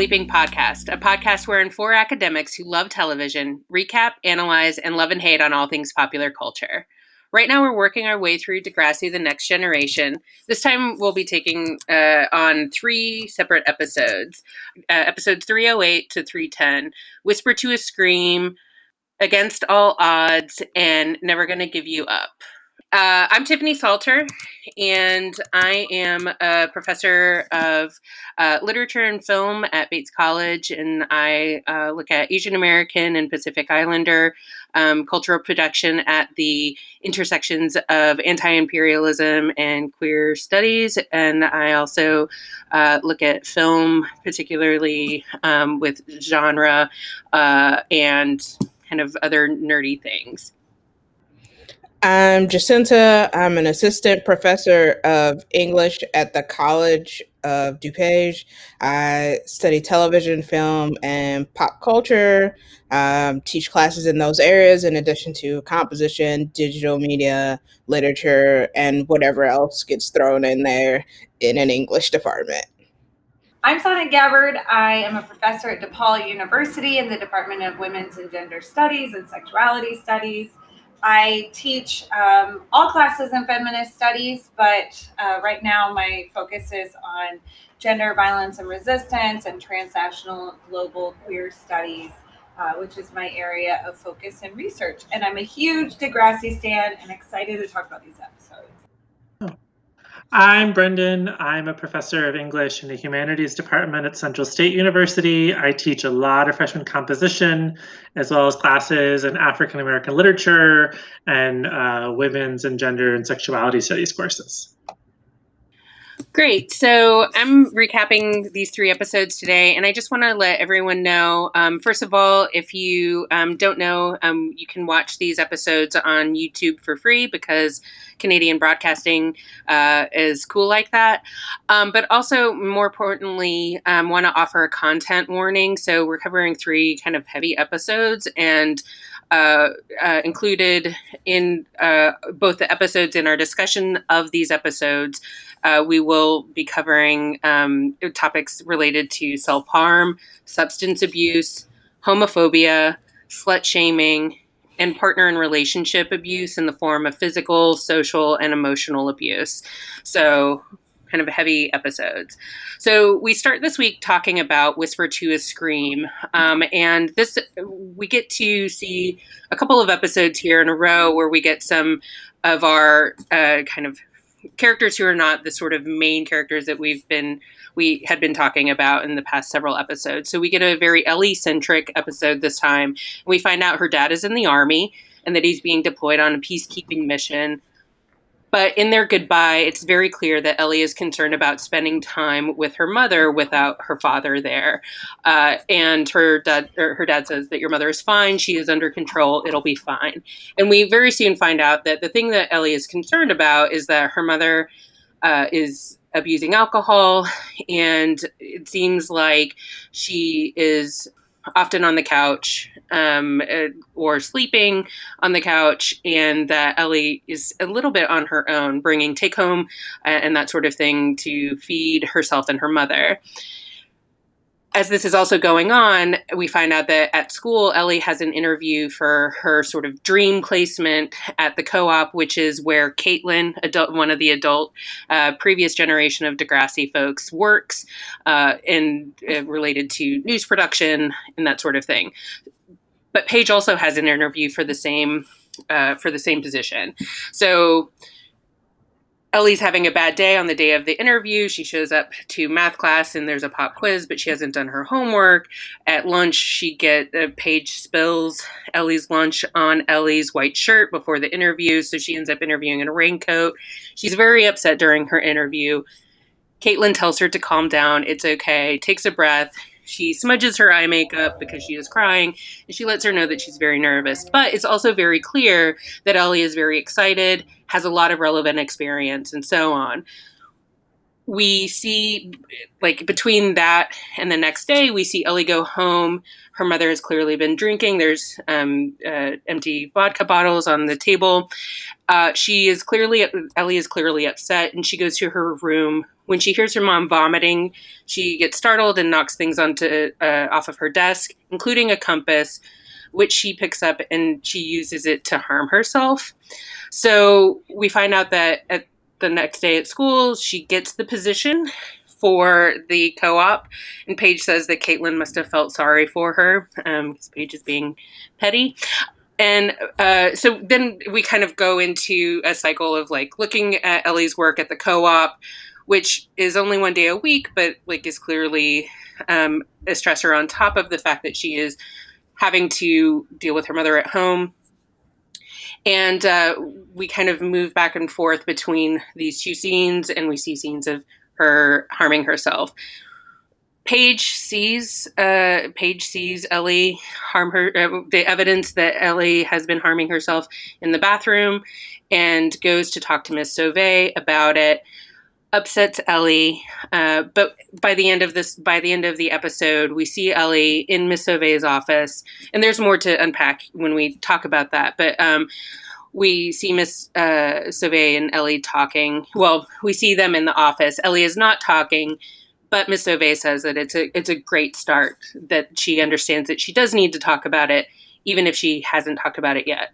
Bleeping Podcast, a podcast wherein four academics who love television recap, analyze, and love and hate on all things popular culture. Right now, we're working our way through Degrassi The Next Generation. This time, we'll be taking uh, on three separate episodes uh, episodes 308 to 310 Whisper to a Scream, Against All Odds, and Never Gonna Give You Up. Uh, I'm Tiffany Salter, and I am a professor of uh, literature and film at Bates College, and I uh, look at Asian American and Pacific Islander um, cultural production at the intersections of anti imperialism and queer studies. And I also uh, look at film, particularly um, with genre uh, and kind of other nerdy things. I'm Jacinta. I'm an assistant professor of English at the College of DuPage. I study television, film, and pop culture, um, teach classes in those areas in addition to composition, digital media, literature, and whatever else gets thrown in there in an English department. I'm Sonnet Gabbard. I am a professor at DePaul University in the Department of Women's and Gender Studies and Sexuality Studies. I teach um, all classes in feminist studies, but uh, right now my focus is on gender violence and resistance and transnational global queer studies, uh, which is my area of focus and research. And I'm a huge Degrassi stan and excited to talk about these episodes. I'm Brendan. I'm a professor of English in the Humanities Department at Central State University. I teach a lot of freshman composition, as well as classes in African American literature and uh, women's and gender and sexuality studies courses. Great. So I'm recapping these three episodes today, and I just want to let everyone know um, first of all, if you um, don't know, um, you can watch these episodes on YouTube for free because Canadian broadcasting uh, is cool like that. Um, but also, more importantly, um, want to offer a content warning. So we're covering three kind of heavy episodes, and uh, uh, included in uh, both the episodes and our discussion of these episodes, uh, we will be covering um, topics related to self harm, substance abuse, homophobia, slut shaming, and partner and relationship abuse in the form of physical, social, and emotional abuse. So, kind of heavy episodes. So we start this week talking about Whisper to a Scream, um, and this we get to see a couple of episodes here in a row where we get some of our uh, kind of characters who are not the sort of main characters that we've been we had been talking about in the past several episodes. So we get a very Ellie centric episode this time. We find out her dad is in the army and that he's being deployed on a peacekeeping mission. But in their goodbye, it's very clear that Ellie is concerned about spending time with her mother without her father there. Uh, and her dad, her dad says that your mother is fine. She is under control. It'll be fine. And we very soon find out that the thing that Ellie is concerned about is that her mother uh, is abusing alcohol, and it seems like she is often on the couch um, uh, or sleeping on the couch, and that Ellie is a little bit on her own, bringing take home uh, and that sort of thing to feed herself and her mother as this is also going on, we find out that at school, Ellie has an interview for her sort of dream placement at the co op, which is where Caitlin, adult, one of the adult uh, previous generation of Degrassi folks, works uh, uh, related to news production and that sort of thing. But Paige also has an interview for the same uh, for the same position. So Ellie's having a bad day on the day of the interview. She shows up to math class and there's a pop quiz, but she hasn't done her homework. At lunch, she get a Paige spills Ellie's lunch on Ellie's white shirt before the interview, so she ends up interviewing in a raincoat. She's very upset during her interview. Caitlin tells her to calm down. It's okay. Takes a breath. She smudges her eye makeup because she is crying, and she lets her know that she's very nervous. But it's also very clear that Ellie is very excited, has a lot of relevant experience, and so on. We see, like, between that and the next day, we see Ellie go home. Her mother has clearly been drinking. There's um, uh, empty vodka bottles on the table. Uh, she is clearly, Ellie is clearly upset, and she goes to her room When she hears her mom vomiting, she gets startled and knocks things onto uh, off of her desk, including a compass, which she picks up and she uses it to harm herself. So we find out that at the next day at school, she gets the position for the co-op, and Paige says that Caitlin must have felt sorry for her because um, Paige is being petty. And uh, so then we kind of go into a cycle of like looking at Ellie's work at the co-op, which is only one day a week, but like is clearly um, a stressor on top of the fact that she is having to deal with her mother at home. And uh, we kind of move back and forth between these two scenes, and we see scenes of her harming herself. Paige sees uh, Paige sees Ellie harm her. Uh, the evidence that Ellie has been harming herself in the bathroom, and goes to talk to Miss Sauvé about it. Upsets Ellie, uh, but by the end of this, by the end of the episode, we see Ellie in Miss Sauvé's office, and there's more to unpack when we talk about that. But um, we see Miss uh, Sauvé and Ellie talking. Well, we see them in the office. Ellie is not talking, but Miss Sauvé says that it's a it's a great start. That she understands that she does need to talk about it, even if she hasn't talked about it yet.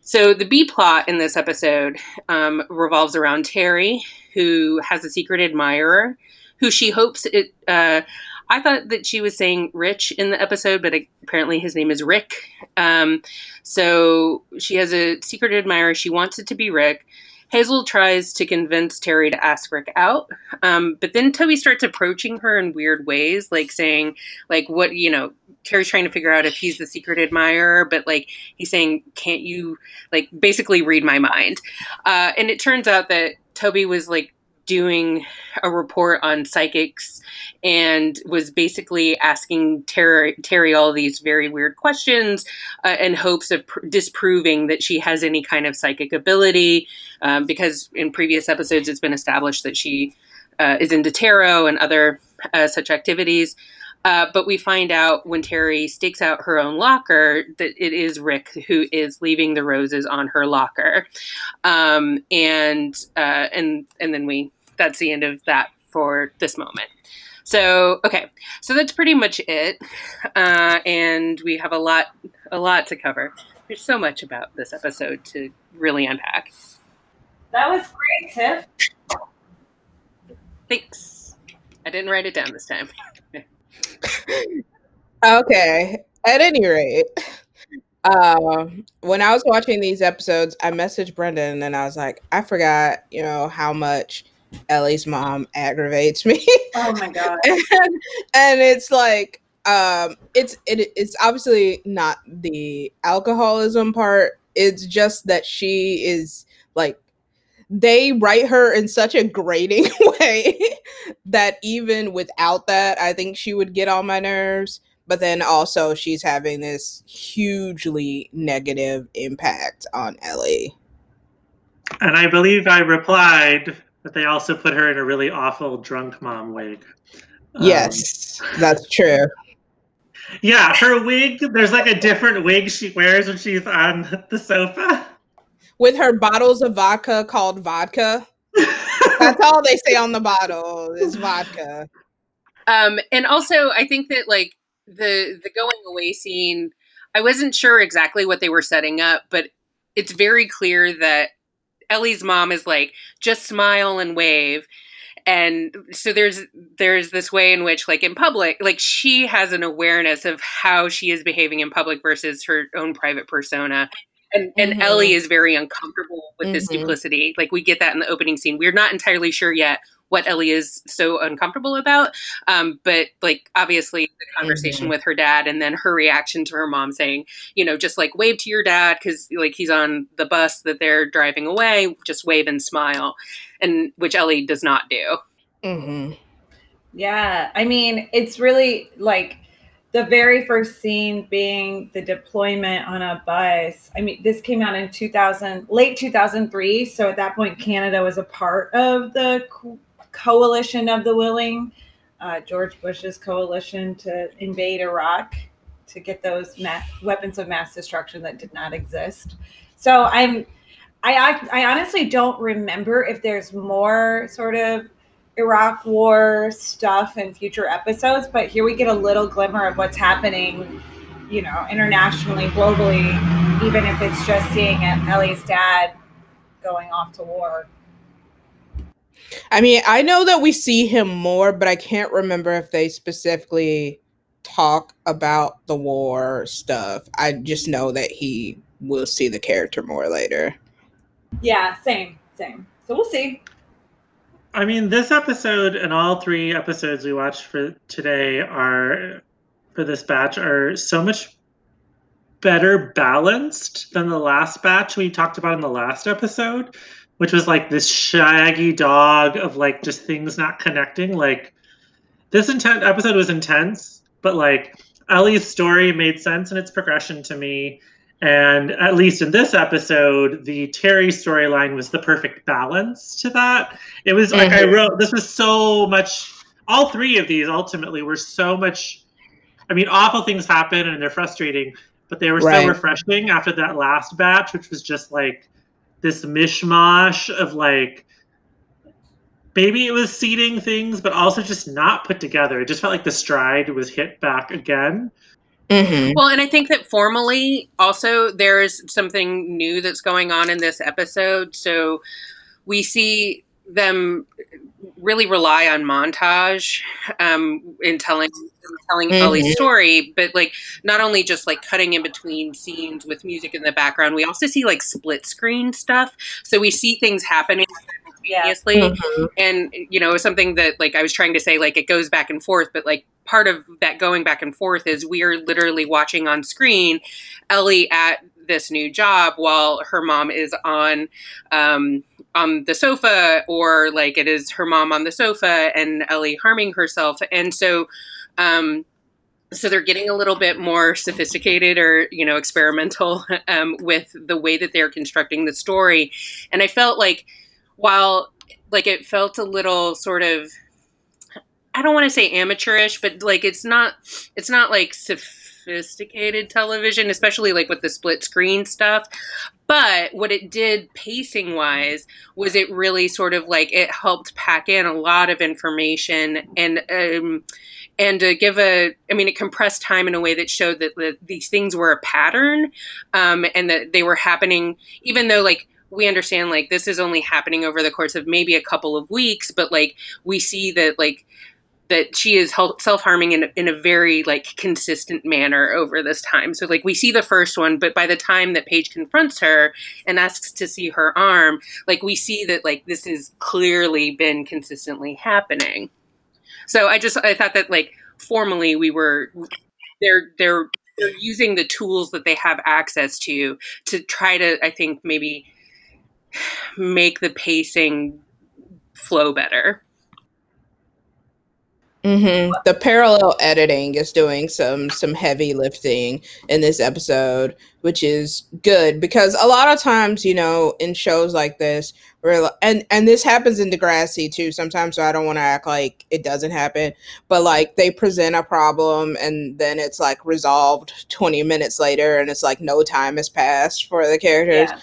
So the B plot in this episode um, revolves around Terry, who has a secret admirer, who she hopes it. Uh, I thought that she was saying Rich in the episode, but apparently his name is Rick. Um, so she has a secret admirer. She wants it to be Rick. Hazel tries to convince Terry to ask Rick out, um, but then Toby starts approaching her in weird ways, like saying, like, what, you know, Terry's trying to figure out if he's the secret admirer, but like he's saying, can't you, like, basically read my mind? Uh, and it turns out that Toby was like doing a report on psychics and was basically asking Terry, Terry all these very weird questions uh, in hopes of pr- disproving that she has any kind of psychic ability. Um, because in previous episodes, it's been established that she uh, is into tarot and other uh, such activities. Uh, but we find out when Terry stakes out her own locker that it is Rick who is leaving the roses on her locker, um, and uh, and and then we that's the end of that for this moment. So okay, so that's pretty much it, uh, and we have a lot a lot to cover. There's so much about this episode to really unpack. That was great, Tiff. Thanks. I didn't write it down this time. okay. At any rate, uh, when I was watching these episodes, I messaged Brendan and I was like, I forgot, you know, how much Ellie's mom aggravates me. Oh my god. and, and it's like um it's it, it's obviously not the alcoholism part. It's just that she is like they write her in such a grating way that even without that, I think she would get on my nerves. But then also, she's having this hugely negative impact on Ellie. And I believe I replied that they also put her in a really awful drunk mom wig. Yes, um, that's true. Yeah, her wig, there's like a different wig she wears when she's on the sofa with her bottles of vodka called vodka. That's all they say on the bottle is vodka. Um, and also, I think that like the the going away scene, I wasn't sure exactly what they were setting up, but it's very clear that Ellie's mom is like just smile and wave, and so there's there's this way in which like in public like she has an awareness of how she is behaving in public versus her own private persona and and mm-hmm. Ellie is very uncomfortable with mm-hmm. this duplicity. Like we get that in the opening scene. We're not entirely sure yet what Ellie is so uncomfortable about. Um, but like obviously the conversation mm-hmm. with her dad and then her reaction to her mom saying, you know, just like wave to your dad because like he's on the bus that they're driving away, just wave and smile, and which Ellie does not do. Mm-hmm. Yeah, I mean, it's really like the very first scene being the deployment on a bus. I mean, this came out in 2000, late 2003. So at that point, Canada was a part of the co- coalition of the willing, uh, George Bush's coalition to invade Iraq to get those ma- weapons of mass destruction that did not exist. So I'm, I, I honestly don't remember if there's more sort of Iraq War stuff in future episodes, but here we get a little glimmer of what's happening, you know, internationally, globally, even if it's just seeing Ellie's dad going off to war. I mean, I know that we see him more, but I can't remember if they specifically talk about the war stuff. I just know that he will see the character more later. Yeah, same, same. So we'll see. I mean, this episode and all three episodes we watched for today are for this batch are so much better balanced than the last batch we talked about in the last episode, which was like this shaggy dog of like just things not connecting. Like this intent episode was intense, but like Ellie's story made sense in its progression to me. And at least in this episode, the Terry storyline was the perfect balance to that. It was like mm-hmm. I wrote, this was so much, all three of these ultimately were so much. I mean, awful things happen and they're frustrating, but they were right. so refreshing after that last batch, which was just like this mishmash of like, maybe it was seeding things, but also just not put together. It just felt like the stride was hit back again. Mm-hmm. Well, and I think that formally also there's something new that's going on in this episode. So we see them really rely on montage um, in telling in telling mm-hmm. Ellie's story, but like not only just like cutting in between scenes with music in the background, we also see like split screen stuff. So we see things happening simultaneously, yeah. mm-hmm. and you know something that like I was trying to say, like it goes back and forth, but like part of that going back and forth is we are literally watching on screen Ellie at this new job while her mom is on um, on the sofa, or like it is her mom on the sofa and Ellie harming herself, and so. Um, so they're getting a little bit more sophisticated or you know experimental um, with the way that they're constructing the story and i felt like while like it felt a little sort of I don't want to say amateurish, but like it's not it's not like sophisticated television, especially like with the split screen stuff. But what it did pacing wise was it really sort of like it helped pack in a lot of information and um, and to give a i mean it compressed time in a way that showed that the, these things were a pattern um, and that they were happening even though like we understand like this is only happening over the course of maybe a couple of weeks but like we see that like that she is self-harming in, in a very like consistent manner over this time. So like we see the first one but by the time that paige confronts her and asks to see her arm like we see that like this has clearly been consistently happening. So i just i thought that like formally we were they're they're they're using the tools that they have access to to try to i think maybe make the pacing flow better Mm-hmm. The parallel editing is doing some some heavy lifting in this episode, which is good because a lot of times, you know, in shows like this, where and and this happens in Degrassi too. Sometimes so I don't want to act like it doesn't happen, but like they present a problem and then it's like resolved twenty minutes later, and it's like no time has passed for the characters. Yeah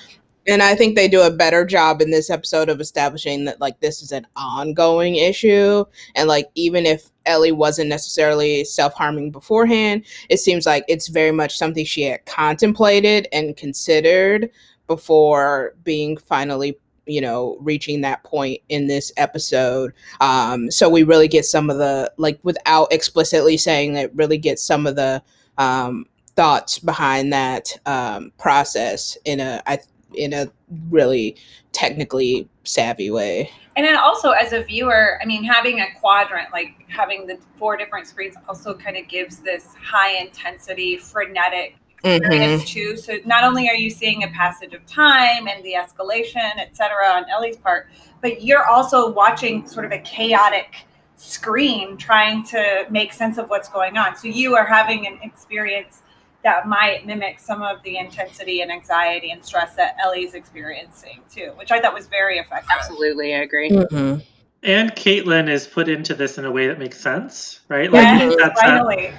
and I think they do a better job in this episode of establishing that like this is an ongoing issue. And like even if Ellie wasn't necessarily self-harming beforehand, it seems like it's very much something she had contemplated and considered before being finally you know reaching that point in this episode. Um so we really get some of the like without explicitly saying that really get some of the um thoughts behind that um process in a I in a really technically savvy way. And then also as a viewer, I mean, having a quadrant, like having the four different screens also kind of gives this high intensity, frenetic experience mm-hmm. too. So not only are you seeing a passage of time and the escalation, et cetera, on Ellie's part, but you're also watching sort of a chaotic screen trying to make sense of what's going on. So you are having an experience that might mimic some of the intensity and anxiety and stress that Ellie's experiencing too, which I thought was very effective. Absolutely, I agree. Mm-hmm. And Caitlin is put into this in a way that makes sense, right? Like yes, finally.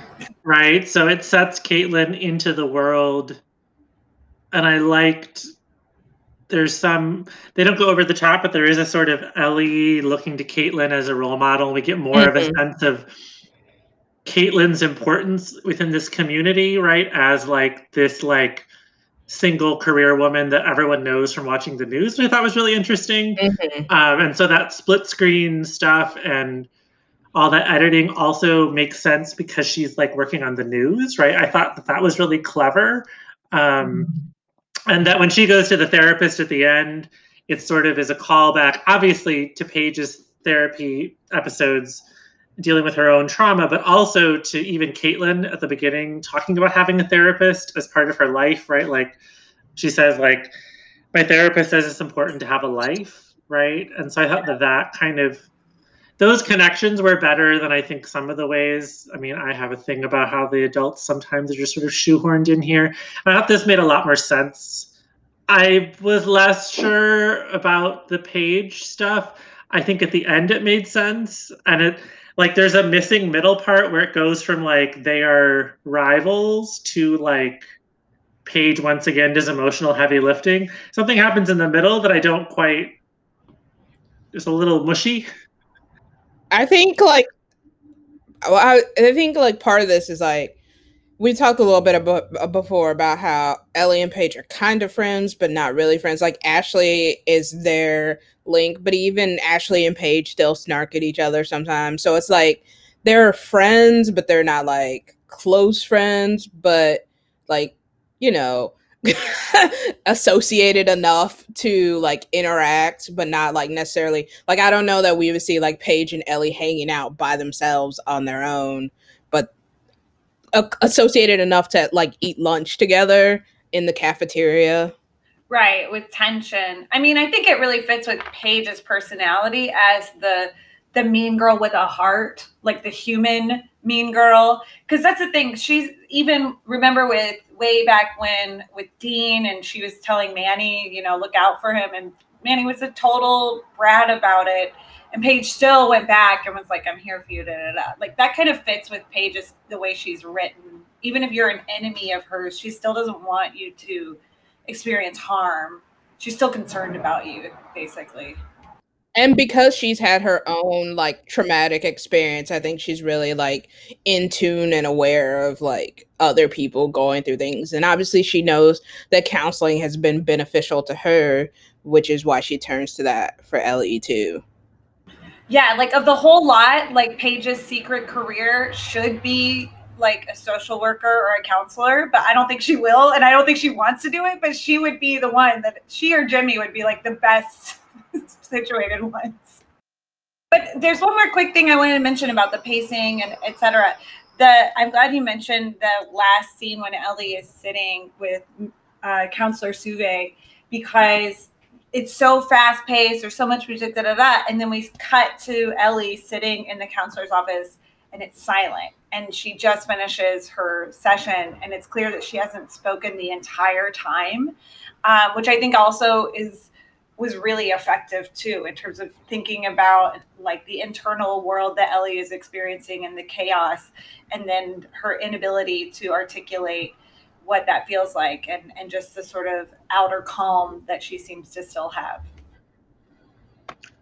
right. So it sets Caitlin into the world. And I liked there's some they don't go over the top, but there is a sort of Ellie looking to Caitlin as a role model. We get more mm-hmm. of a mm-hmm. sense of Caitlin's importance within this community, right? As like this like single career woman that everyone knows from watching the news, which I thought was really interesting. Mm-hmm. Um, and so that split screen stuff and all that editing also makes sense because she's like working on the news, right? I thought that that was really clever. Um, and that when she goes to the therapist at the end, it sort of is a callback, obviously, to Paige's therapy episodes dealing with her own trauma, but also to even Caitlin at the beginning talking about having a therapist as part of her life, right? Like she says, like, my therapist says it's important to have a life, right? And so I thought that that kind of those connections were better than I think some of the ways. I mean, I have a thing about how the adults sometimes are just sort of shoehorned in here. I thought this made a lot more sense. I was less sure about the Paige stuff. I think at the end it made sense. And it like there's a missing middle part where it goes from like they are rivals to like Paige once again does emotional heavy lifting. Something happens in the middle that I don't quite it's a little mushy. I think like I, I think like part of this is like we talked a little bit about uh, before about how Ellie and Paige are kind of friends, but not really friends. Like Ashley is their link, but even Ashley and Paige still snark at each other sometimes. So it's like they're friends, but they're not like close friends, but like, you know, associated enough to like interact, but not like necessarily like I don't know that we would see like Paige and Ellie hanging out by themselves on their own, associated enough to like eat lunch together in the cafeteria. Right, with tension. I mean, I think it really fits with Paige's personality as the the mean girl with a heart, like the human mean girl. Because that's the thing. She's even remember with way back when with Dean, and she was telling Manny, you know, look out for him, and Manny was a total brat about it. And Paige still went back and was like, "I'm here for you." Da, da, da. Like that kind of fits with Paige's the way she's written. Even if you're an enemy of hers, she still doesn't want you to experience harm. She's still concerned about you, basically and because she's had her own like traumatic experience i think she's really like in tune and aware of like other people going through things and obviously she knows that counseling has been beneficial to her which is why she turns to that for ellie too yeah like of the whole lot like paige's secret career should be like a social worker or a counselor, but I don't think she will, and I don't think she wants to do it. But she would be the one that she or Jimmy would be like the best situated ones. But there's one more quick thing I wanted to mention about the pacing and etc. The I'm glad you mentioned the last scene when Ellie is sitting with uh, Counselor Sauvé because it's so fast paced. There's so much music, da da da, and then we cut to Ellie sitting in the counselor's office, and it's silent. And she just finishes her session, and it's clear that she hasn't spoken the entire time, uh, which I think also is was really effective too in terms of thinking about like the internal world that Ellie is experiencing and the chaos and then her inability to articulate what that feels like and and just the sort of outer calm that she seems to still have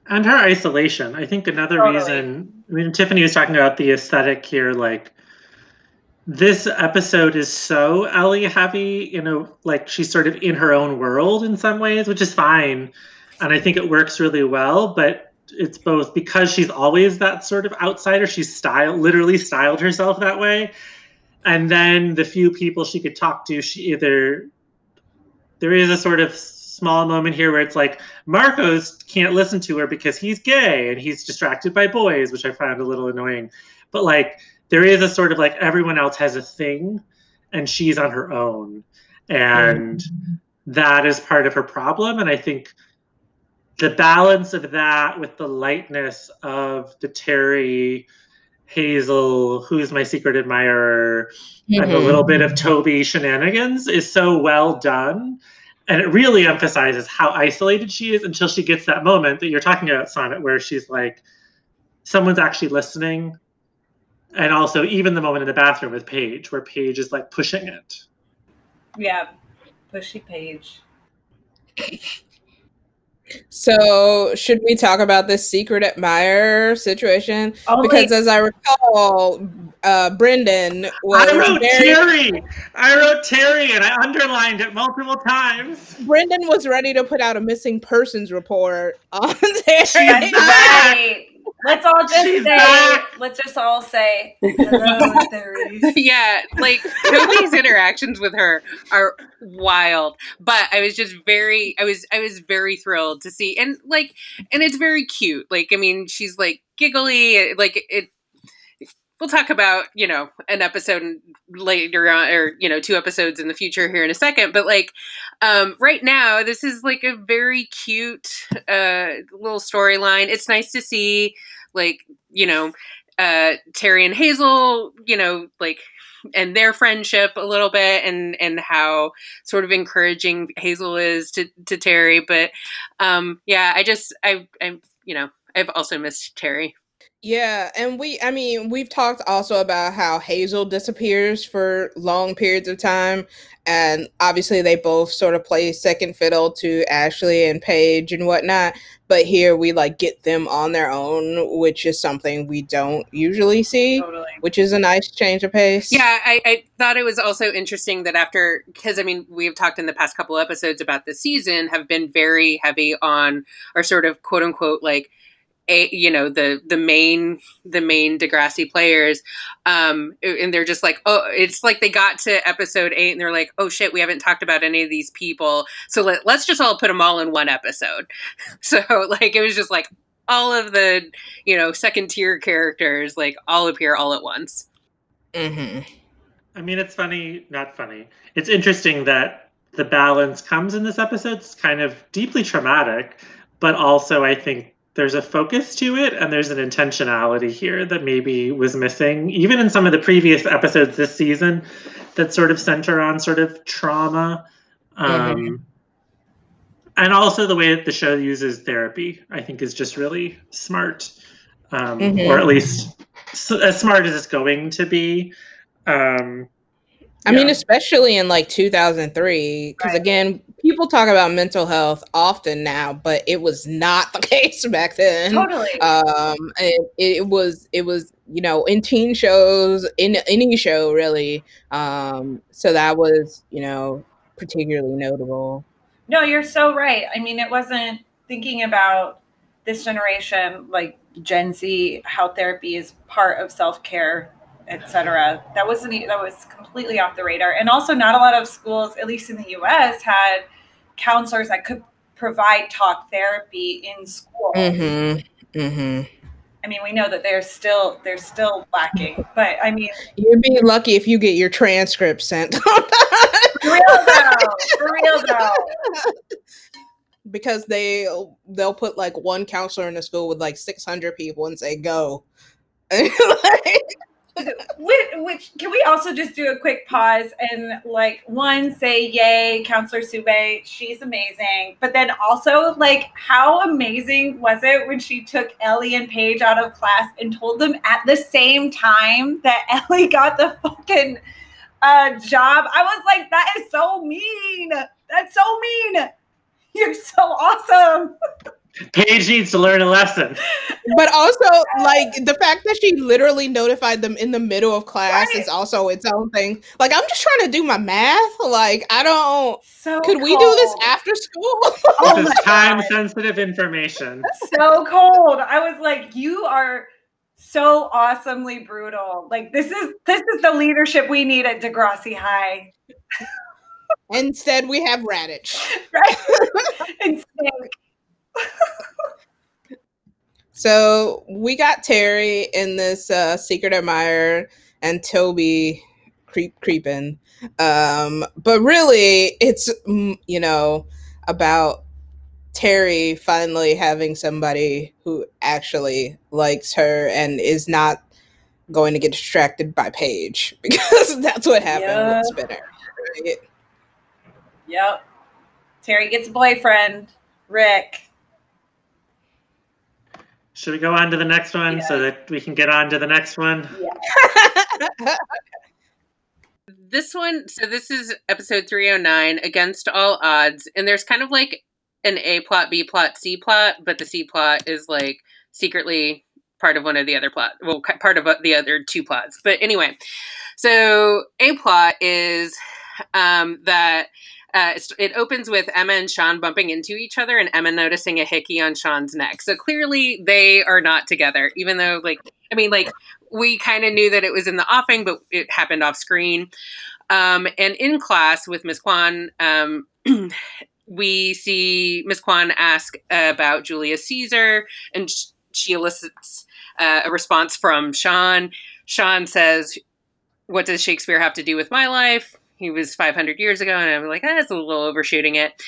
and her isolation i think another totally. reason i mean tiffany was talking about the aesthetic here like this episode is so Ellie heavy, you know, like she's sort of in her own world in some ways, which is fine. And I think it works really well, but it's both because she's always that sort of outsider. She's styled, literally styled herself that way. And then the few people she could talk to, she either, there is a sort of small moment here where it's like Marcos can't listen to her because he's gay and he's distracted by boys, which I found a little annoying. But like, there is a sort of like everyone else has a thing and she's on her own and mm-hmm. that is part of her problem and i think the balance of that with the lightness of the terry hazel who's my secret admirer mm-hmm. and a little bit of toby shenanigans is so well done and it really emphasizes how isolated she is until she gets that moment that you're talking about sonnet where she's like someone's actually listening and also even the moment in the bathroom with Paige, where Paige is like pushing it. Yeah, pushy Paige. So, should we talk about this secret admirer situation? Oh, because wait. as I recall, uh, Brendan was I wrote very, Terry. I wrote Terry, and I underlined it multiple times. Brendan was ready to put out a missing persons report on there. She's That's back. Right. Let's all just She's say. back. Let's just all say. Hello, yeah, like Toby's interactions with her are wild. But I was just very I was I was very thrilled to see and like and it's very cute. Like I mean, she's like giggly, like it we'll talk about, you know, an episode later on or, you know, two episodes in the future here in a second, but like um right now this is like a very cute uh little storyline. It's nice to see like, you know, uh Terry and Hazel, you know, like and their friendship a little bit and and how sort of encouraging Hazel is to to Terry, but um yeah, I just I I you know, I've also missed Terry. Yeah, and we I mean, we've talked also about how Hazel disappears for long periods of time and obviously they both sort of play second fiddle to Ashley and Paige and whatnot, but here we like get them on their own, which is something we don't usually see, Totally. which is a nice change of pace. Yeah, I, I thought it was also interesting that after, because I mean, we've talked in the past couple episodes about the season, have been very heavy on our sort of quote unquote like a you know the the main the main Degrassi players, um, and they're just like oh it's like they got to episode eight and they're like oh shit we haven't talked about any of these people so let, let's just all put them all in one episode, so like it was just like all of the you know second tier characters like all appear all at once. Mhm. I mean, it's funny, not funny. It's interesting that the balance comes in this episode. It's kind of deeply traumatic, but also I think there's a focus to it and there's an intentionality here that maybe was missing, even in some of the previous episodes this season that sort of center on sort of trauma. Um, And also the way that the show uses therapy, I think, is just really smart, um, Mhm. or at least as smart as it's going to be. Um, I mean, especially in like 2003, because Right. again, people talk about mental health often now, but it was not the case back then. Totally. Um, it, it was, it was, you know, in teen shows, in any show really. Um, so that was, you know, particularly notable. No, you're so right. I mean, it wasn't thinking about this generation, like Gen Z, how therapy is part of self care, etc. That wasn't that was completely off the radar. And also, not a lot of schools, at least in the U.S., had counselors that could provide talk therapy in school. Mm-hmm. Mm-hmm. I mean, we know that they're still they're still lacking, but I mean, You'd be lucky if you get your transcript sent. for real though, for real though. because they they'll put like one counselor in a school with like 600 people and say go Like, which, which can we also just do a quick pause and like one say yay counselor Sauvé she's amazing. But then also like how amazing was it when she took ellie and paige out of class and told them at the same time that ellie got the fucking uh job? I was like that is so mean. That's so mean. You're so awesome Paige needs to learn a lesson. but also like the fact that she literally notified them in the middle of class Right. is also its own thing like i'm just trying to do my math like i don't so could we do this after school Oh this my is time sensitive information. so cold. I was like, you are so awesomely brutal. Like this is this is the leadership we need at Degrassi High, instead we have Raditch right? and Stink. So we got Terry in this uh, secret admirer and Toby creep creeping. Um, but really, it's mm, you know about Terry finally having somebody who actually likes her and is not going to get distracted by Paige because that's what happened with Spinner. Right? Yep. Terry gets a boyfriend, Rick. Should we go on to the next one so that we can get on to the next one? Yeah. this one so this is episode 309 against all odds and there's kind of like an A plot, B plot, C plot, but the C plot is like secretly part of one of the other plot, well, part of the other two plots. But anyway, so A plot is um, that uh, it opens with Emma and Sean bumping into each other, and Emma noticing a hickey on Sean's neck. So clearly, they are not together. Even though, like, I mean, like we kind of knew that it was in the offing, but it happened off screen. Um, and in class with Miss Kwan, um, we see Miss Kwan ask about Julius Caesar, and she elicits uh, a response from Sean. Sean says, "What does Shakespeare have to do with my life?" He was 500 years ago, and I'm like, ah, that's a little overshooting it.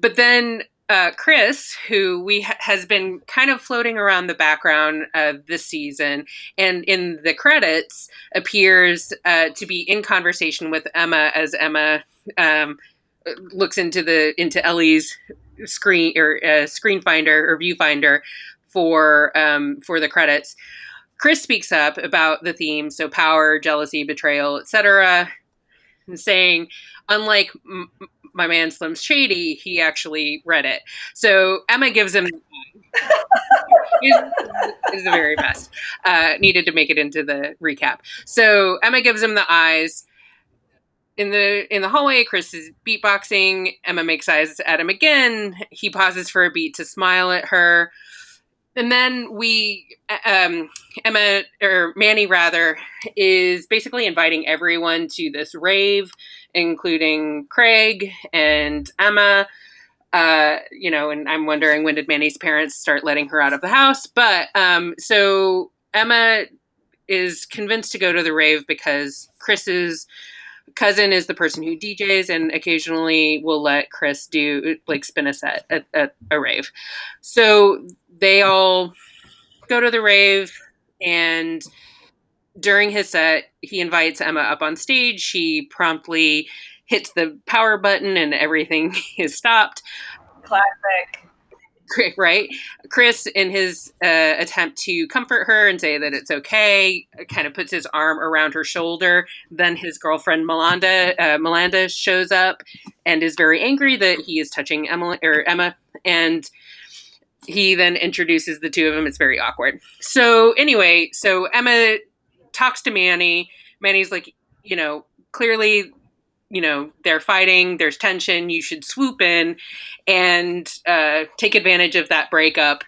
But then uh, Chris, who we ha- has been kind of floating around the background of this season, and in the credits appears uh, to be in conversation with Emma as Emma um, looks into the into Ellie's screen or uh, screen finder or viewfinder for um, for the credits. Chris speaks up about the theme, so power, jealousy, betrayal, etc and saying, unlike m- my man Slim Shady, he actually read it. So Emma gives him. is, is the very best. Uh, needed to make it into the recap. So Emma gives him the eyes. In the in the hallway, Chris is beatboxing. Emma makes eyes at him again. He pauses for a beat to smile at her and then we um, emma or manny rather is basically inviting everyone to this rave including craig and emma uh, you know and i'm wondering when did manny's parents start letting her out of the house but um, so emma is convinced to go to the rave because chris's cousin is the person who DJs and occasionally will let Chris do like spin a set at, at a rave. So they all go to the rave and during his set he invites emma up on stage. She promptly hits the power button and everything is stopped. Classic. Right? Chris in his uh, attempt to comfort her and say that it's okay kind of puts his arm around her shoulder. Then his girlfriend melanda uh, melanda shows up and is very angry that he is touching emma or emma and he then introduces the two of them. It's very awkward. So anyway, so Emma talks to Manny. Manny's like, you know, clearly, you know, they're fighting. There's tension. You should swoop in and uh, take advantage of that breakup.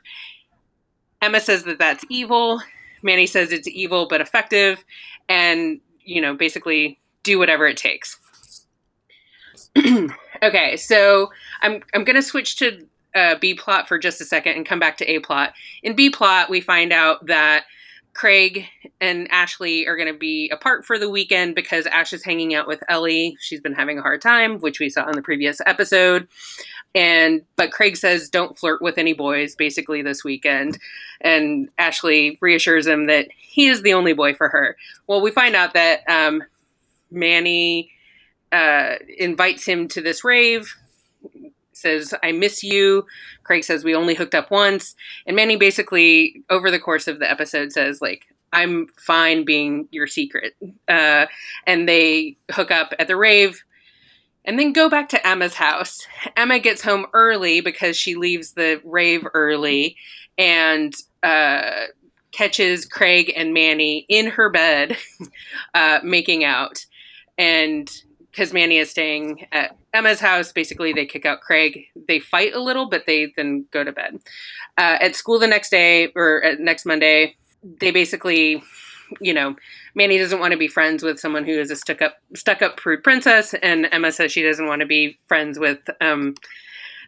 Emma says that that's evil. Manny says it's evil but effective, and you know, basically do whatever it takes. okay, so I'm I'm gonna switch to uh, B plot for just a second and come back to A plot. In B plot, we find out that Craig and Ashley are going to be apart for the weekend because Ash is hanging out with Ellie. She's been having a hard time, which we saw in the previous episode. And but Craig says don't flirt with any boys basically this weekend. And Ashley reassures him that he is the only boy for her. Well, we find out that um, Manny uh, invites him to this rave says, I miss you. Craig says, We only hooked up once. And Manny basically, over the course of the episode, says, like, I'm fine being your secret. Uh, and they hook up at the rave and then go back to Emma's house. Emma gets home early because she leaves the rave early and uh, catches Craig and Manny in her bed uh, making out. And because Manny is staying at Emma's house. Basically, they kick out Craig. They fight a little, but they then go to bed. Uh, at school the next day or next Monday, they basically, you know, Manny doesn't want to be friends with someone who is a stuck up, stuck up prude princess, and Emma says she doesn't want to be friends with um,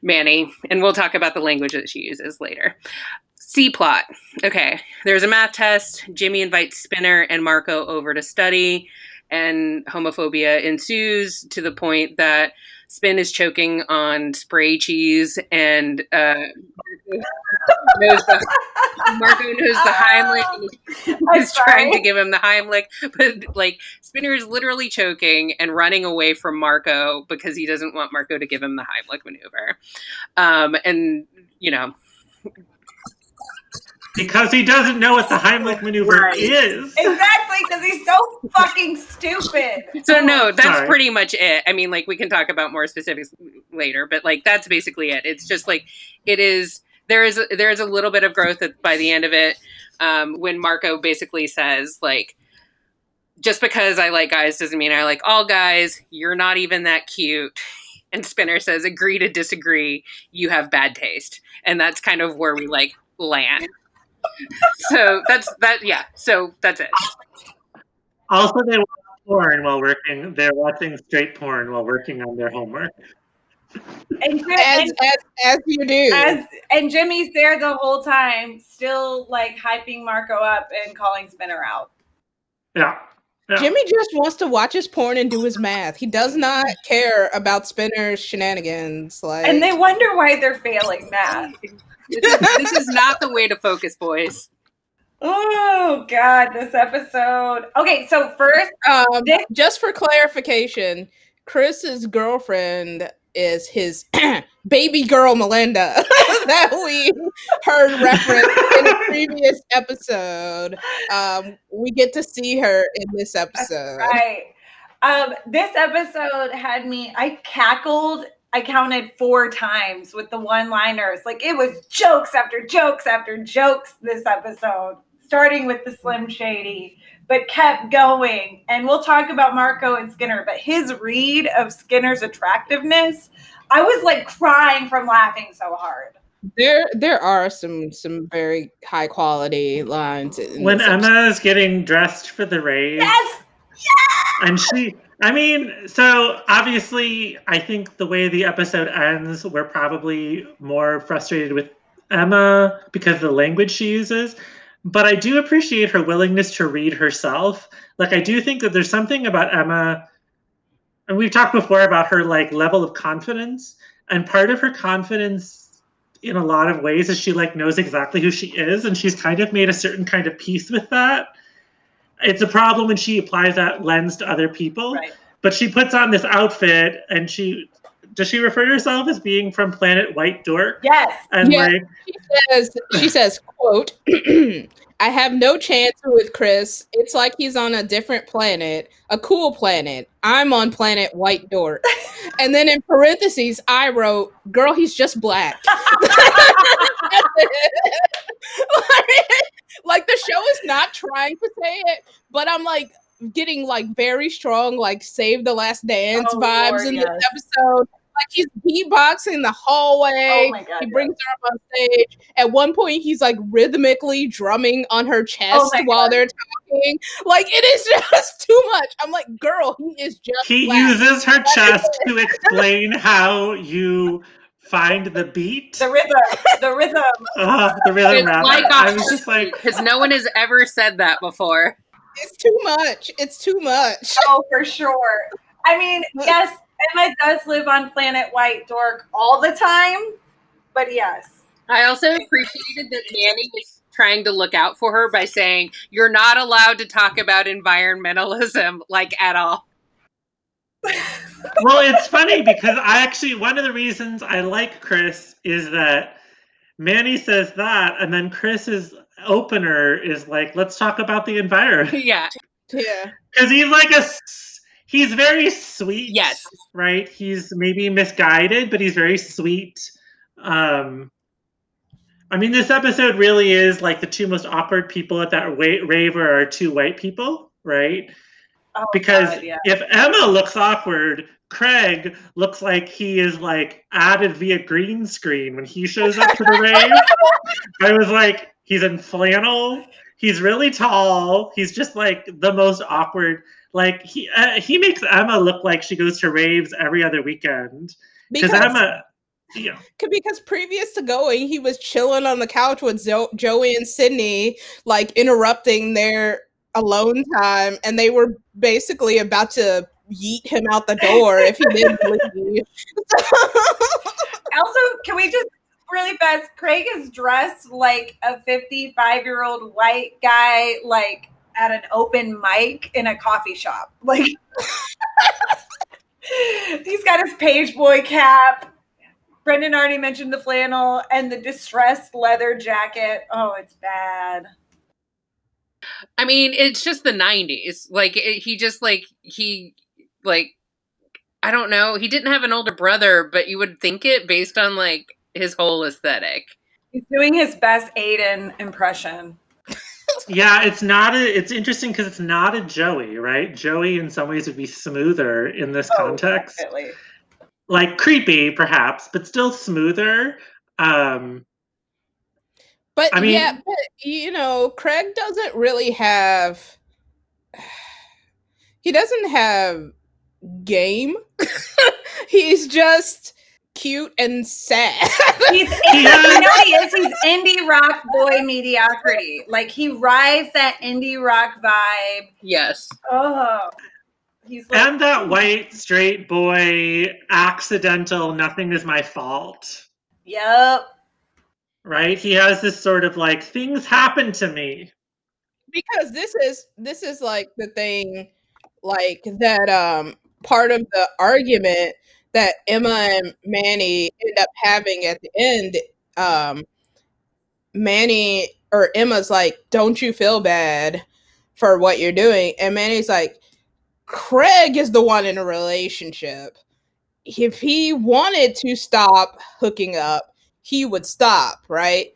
Manny. And we'll talk about the language that she uses later. C plot. Okay, there's a math test. Jimmy invites Spinner and Marco over to study and homophobia ensues to the point that Spin is choking on spray cheese and uh, knows the, Marco knows the Heimlich. He's trying to give him the Heimlich, but like Spinner is literally choking and running away from Marco because he doesn't want Marco to give him the Heimlich maneuver. Um, and you know, because he doesn't know what the Heimlich maneuver Right. is. Exactly, because he's so fucking stupid. So no, that's Sorry. pretty much it. I mean, like we can talk about more specifics later, but like that's basically it. It's just like it is. There is there is a little bit of growth by the end of it um, when Marco basically says like, just because I like guys doesn't mean I like all guys. You're not even that cute. And Spinner says, agree to disagree. You have bad taste, and that's kind of where we like land. So that's that. Yeah. So that's it. Also, they watch porn while working. They're watching straight porn while working on their homework. And, Jim- as, and, as, as you do. as, and Jimmy's there the whole time, still like hyping Marco up and calling Spinner out. Yeah. yeah. Jimmy just wants to watch his porn and do his math. He does not care about Spinner's shenanigans. Like, And they wonder why they're failing math. This is, this is not the way to focus, boys. Oh God, this episode. Okay, so first, um, This- just for clarification, Chris's girlfriend is his baby girl Melinda that we heard referenced in a previous episode. Um, we get to see her in this episode. right. Um, this episode had me. I cackled. I counted four times with the one-liners. Like it was jokes after jokes after jokes. This episode, starting with the Slim Shady, but kept going. And we'll talk about Marco and Spinner. But his read of Spinner's attractiveness, I was like crying from laughing so hard. There, there are some some very high quality lines. In when. Emma is getting dressed for the rave, Yes. and she, I mean, so obviously, I think the way the episode ends, we're probably more frustrated with Emma because of the language she uses. But I do appreciate her willingness to read herself. Like, I do think that there's something about Emma, and we've talked before about her like level of confidence, and part of her confidence in a lot of ways is she like knows exactly who she is and she's kind of made a certain kind of peace with that it's a problem when she applies that lens to other people Right. but she puts on this outfit and she does she refer to herself as being from planet white dork Yes. and Yeah. like says, she says, quote, I have no chance with Chris. It's like he's on a different planet, a cool planet. I'm on planet White Dork. and then in parentheses, I wrote, girl, he's just black. like the show is not trying to say it, but I'm like getting like very strong, like save the last dance Oh, vibes Lord, in yes. this episode. Like he's beatboxing the hallway. Oh my God, he yes. brings her up on stage. At one point, he's like rhythmically drumming on her chest Oh while God. they're talking. Like it is just too much. I'm like, girl, he is just. he black. uses her chest to explain how you find the beat The rhythm. The rhythm. uh, the rhythm It's rap. like I was just like Because no one has ever said that before. It's too much. It's too much. Oh, for sure. I mean, yes, Emma does live on planet White Dork all the time, but yes. I also appreciated that Manny was trying to look out for her by saying, You're not allowed to talk about environmentalism, like at all. well, it's funny because I actually one of the reasons I like Chris is that Manny says that, and then Chris's opener is like, "Let's talk about the environment," yeah. Yeah. because he's like a s- he's very sweet. Yes. right. He's maybe misguided, but he's very sweet. Um, I mean, this episode really is like the two most awkward people at that wa- rave are two white people, right? Oh, because God, yeah. if Emma looks awkward, Craig looks like he is like added via green screen when he shows up to the rave. I was like, he's in flannel. He's really tall. He's just like the most awkward. Like he uh, he makes Emma look like she goes to raves every other weekend because Because, Emma, you know, because previous to going, he was chilling on the couch with Zo- Joey and Sydney, like interrupting their alone time, and they were basically about to yeet him out the door if he didn't leave. Also, can we just really fast? Craig is dressed like a 55 year old white guy, like at an open mic in a coffee shop. Like, he's got his page boy cap. Brendan already mentioned the flannel and the distressed leather jacket. Oh, it's bad. I mean, it's just the 90s. Like it, he just like he like I don't know. He didn't have an older brother, but you would think it based on like his whole aesthetic. He's doing his best Aiden impression. Yeah, it's not a. It's interesting because it's not a Joey, right? Joey, in some ways, would be smoother in this oh, context. Definitely. Like creepy, perhaps, but still smoother. Um, but I mean, yeah, but you know, Craig doesn't really have. He doesn't have game. He's just cute and sad. he's you know he is. He's indie rock boy mediocrity. Like he rides that indie rock vibe. Yes. Oh. He's like, and that white straight boy accidental nothing is my fault. Yep. Right? He has this sort of like things happen to me. Because this is this is like the thing like that um part of the argument that Emma and Manny end up having at the end. Um, Manny or Emma's like, "Don't you feel bad for what you're doing?" And Manny's like, "Craig is the one in a relationship. If he wanted to stop hooking up, he would stop, right?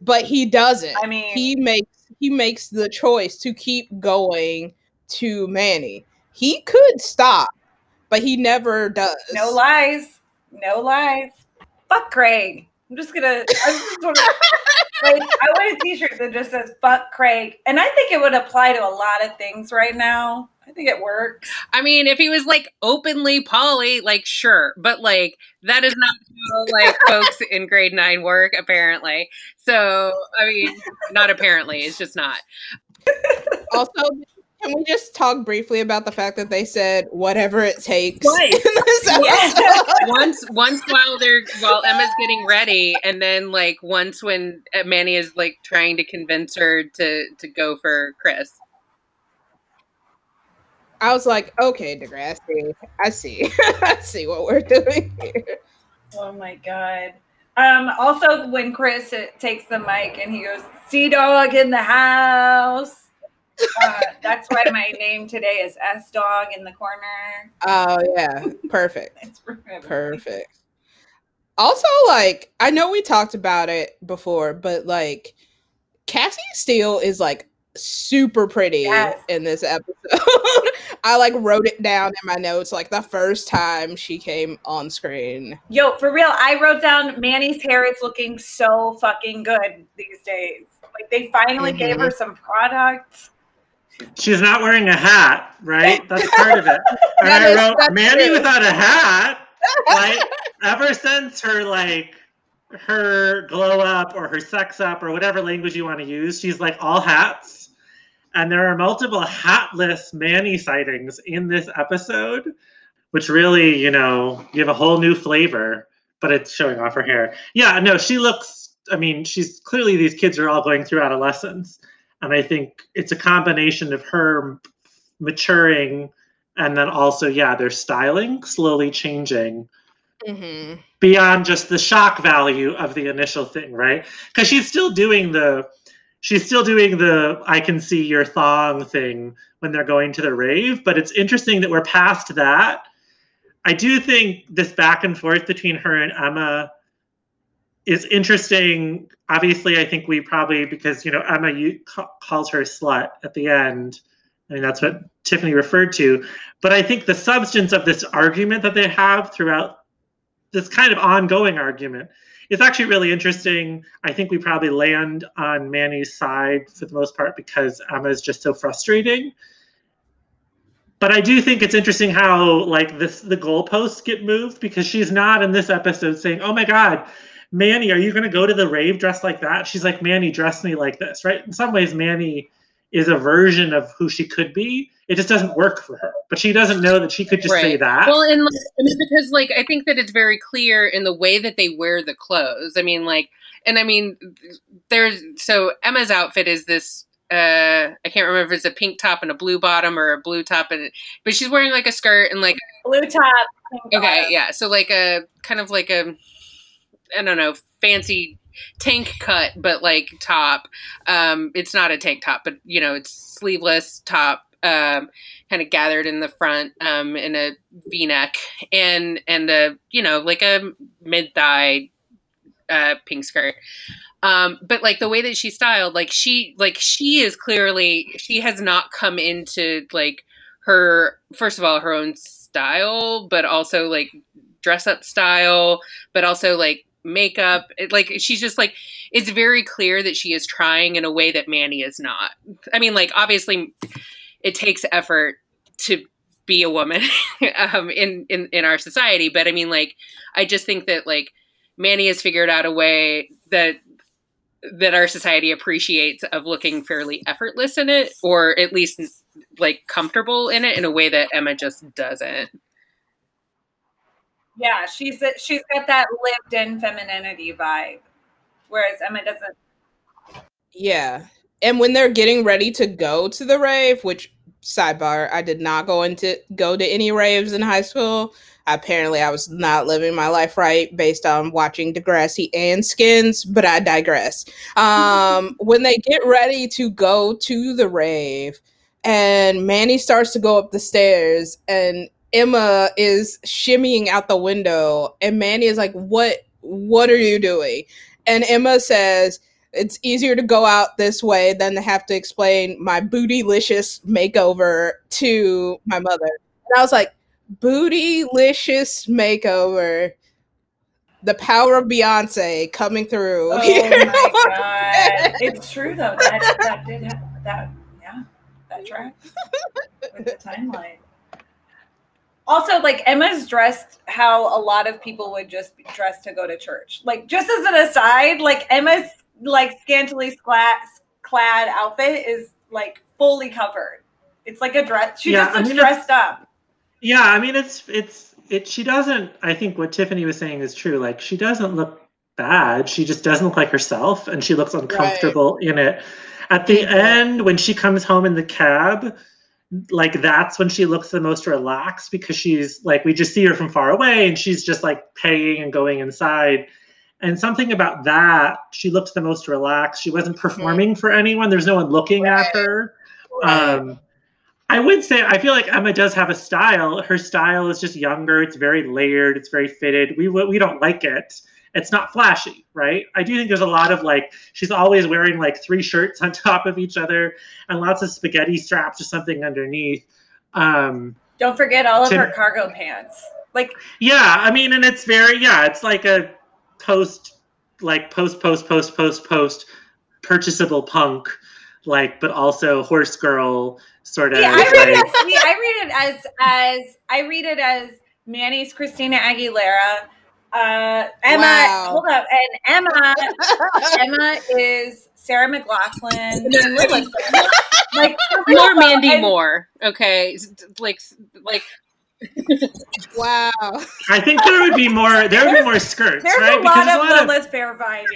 But he doesn't. I mean, he makes he makes the choice to keep going to Manny. He could stop but he never does. No lies. No lies. Fuck Craig. I'm just gonna. I'm just gonna like, I want a T-shirt that just says "fuck Craig," and I think it would apply to a lot of things right now. I think it works. I mean, if he was like openly poly, like sure, but like that is not how like folks in grade nine work apparently. So I mean, not apparently, it's just not. Also, can we just talk briefly about the fact that they said whatever it takes? once, once while they're while Emma's getting ready, and then like once when Manny is like trying to convince her to to go for Chris. I was like, okay, Degrassi, I see, I see what we're doing here. Oh my god. Um, also, when Chris takes the mic and he goes, "Sea dog in the house." Uh, that's why my name today is S Dog in the corner. Oh yeah, perfect. perfect. Also, like I know we talked about it before, but like Cassie Steele is like super pretty yes. in this episode. I like wrote it down in my notes like the first time she came on screen. Yo, for real, I wrote down Manny's hair is looking so fucking good these days. Like they finally mm-hmm. gave her some products She's not wearing a hat, right? That's part of it. And I wrote Mandy true. without a hat. Like ever since her like her glow up or her sex up or whatever language you want to use, she's like all hats. And there are multiple hatless Manny sightings in this episode, which really, you know, give a whole new flavor, but it's showing off her hair. Yeah, no, she looks I mean, she's clearly these kids are all going through adolescence and I think it's a combination of her maturing and then also, yeah, their styling slowly changing mm-hmm. beyond just the shock value of the initial thing, right? Because she's still doing the she's still doing the I can see your thong thing when they're going to the rave, but it's interesting that we're past that. I do think this back and forth between her and Emma is interesting. Obviously, I think we probably because you know Emma you, calls her slut at the end. I mean that's what Tiffany referred to. But I think the substance of this argument that they have throughout this kind of ongoing argument is actually really interesting. I think we probably land on Manny's side for the most part because Emma is just so frustrating. But I do think it's interesting how like this the goalposts get moved because she's not in this episode saying, "Oh my God, Manny, are you going to go to the rave dressed like that? She's like, Manny, dress me like this, right? In some ways, Manny is a version of who she could be. It just doesn't work for her, but she doesn't know that she could just right. say that. Well, and like, I mean, because like I think that it's very clear in the way that they wear the clothes. I mean, like, and I mean, there's so Emma's outfit is this uh I can't remember if it's a pink top and a blue bottom or a blue top and but she's wearing like a skirt and like blue top. Okay, yeah. So like a kind of like a I don't know, fancy tank cut, but like top. Um, it's not a tank top, but you know, it's sleeveless top, um, kind of gathered in the front, um, in a V-neck, and and a you know like a mid thigh uh, pink skirt. Um, but like the way that she styled, like she like she is clearly she has not come into like her first of all her own style, but also like dress up style, but also like makeup. It, like she's just like it's very clear that she is trying in a way that Manny is not. I mean, like obviously, it takes effort to be a woman um, in in in our society, but I mean, like I just think that like Manny has figured out a way that that our society appreciates of looking fairly effortless in it, or at least like comfortable in it in a way that Emma just doesn't. Yeah, she's she's got that lived-in femininity vibe, whereas Emma doesn't. Yeah, and when they're getting ready to go to the rave, which sidebar, I did not go into go to any raves in high school. Apparently, I was not living my life right based on watching Degrassi and Skins, but I digress. Um, when they get ready to go to the rave, and Manny starts to go up the stairs, and Emma is shimmying out the window and Manny is like, "What what are you doing?" And Emma says, "It's easier to go out this way than to have to explain my bootylicious makeover to my mother." And I was like, "Bootylicious makeover." The power of Beyonce coming through. Oh my god! It's true though. That that did have, that. Yeah, that tracks with the timeline. Also, like Emma's dressed how a lot of people would just dress to go to church. Like, just as an aside, like Emma's like scantily clad, clad outfit is like fully covered. It's like a dress. She Yeah, just I mean, dressed up. Yeah, I mean it's it's it she doesn't I think what Tiffany was saying is true. Like she doesn't look bad. She just doesn't look like herself and she looks uncomfortable in it. At the Mhm. end when she comes home in the cab, like that's when she looks the most relaxed because she's like we just see her from far away and she's just like paying and going inside. And something about that, she looked the most relaxed. She wasn't performing for anyone. There's no one looking at her. Right. Um, I would say I feel like Emma does have a style. Her style is just younger. It's very layered. It's very fitted. We we don't like it. It's not flashy, right? I do think there's a lot of like she's always wearing like three shirts on top of each other and lots of spaghetti straps or something underneath. Um, Don't forget all of Tim- her cargo pants. Like, yeah, I mean, and it's very yeah, it's like a post like post post post post post purchasable punk like but also horse girl sort of see, I like, read it. See, I read it as as I read it as Manny's Christina Aguilera. Uh, Emma, Wow. hold up, and Emma, Emma is Sarah McLachlan and Like More though, Mandy and- Moore, okay? Like like wow. I think there would be more. There would be more skirts, There's right? a lot Because of Lilith Fair vibing.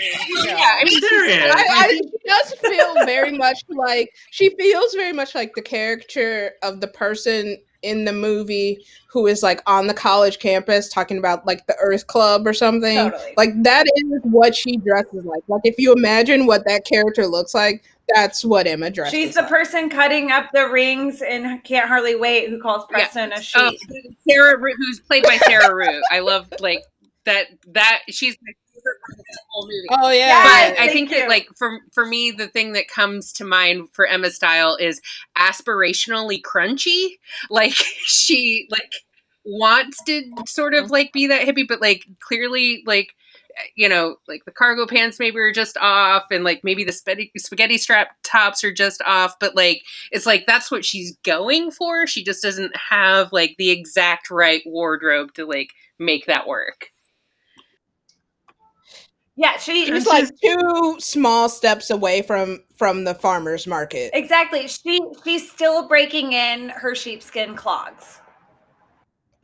Yeah, I mean, there is. I, I, she does feel very much like she feels very much like the character of the person in the movie who is like on the college campus talking about like the Earth Club or something. Totally. Like that is what she dresses like. Like if you imagine what that character looks like, that's what Emma dresses. She's the like. person cutting up the rings and can't hardly wait who calls Yeah. Preston a oh, sheep. Sarah, Ru- who's played by Sarah Rue. I love like that. That she's my favorite part of the whole movie. Oh yeah. Yes, but I think you. that like for for me the thing that comes to mind for Emma's style is aspirationally crunchy. Like she like wants to sort of like be that hippie, but like clearly like you know like the cargo pants maybe are just off and like maybe the spaghetti, spaghetti strap tops are just off but like it's like that's what she's going for she just doesn't have like the exact right wardrobe to like make that work Yeah, she She's like two small steps away from from the farmers market. exactly. She she's still breaking in her sheepskin clogs.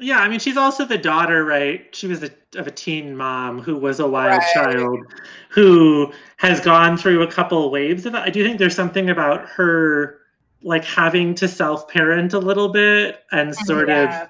Yeah, I mean, she's also the daughter, right? She was a, of a teen mom who was a wild Right. child who has gone through a couple waves of it. I do think there's something about her like having to self parent a little bit and mm, sort Yeah. of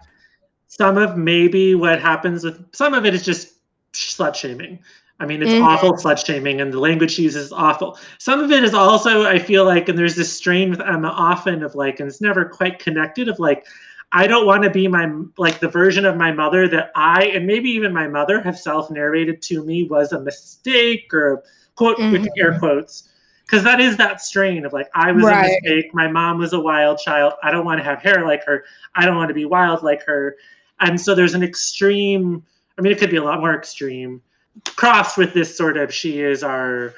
some of maybe what happens with some of it is just slut shaming. I mean, it's mm-hmm. awful slut shaming, and the language she uses is awful. Some of it is also, I feel like, and there's this strain with Emma often of like, and it's never quite connected of like, I don't want to be my like the version of my mother that I and maybe even my mother have self narrated to me was a mistake or quote mm-hmm. with air quotes because that is that strain of like I was right. a mistake. My mom was a wild child. I don't want to have hair like her. I don't want to be wild like her. And so there's an extreme. I mean, it could be a lot more extreme, crossed with this sort of she is our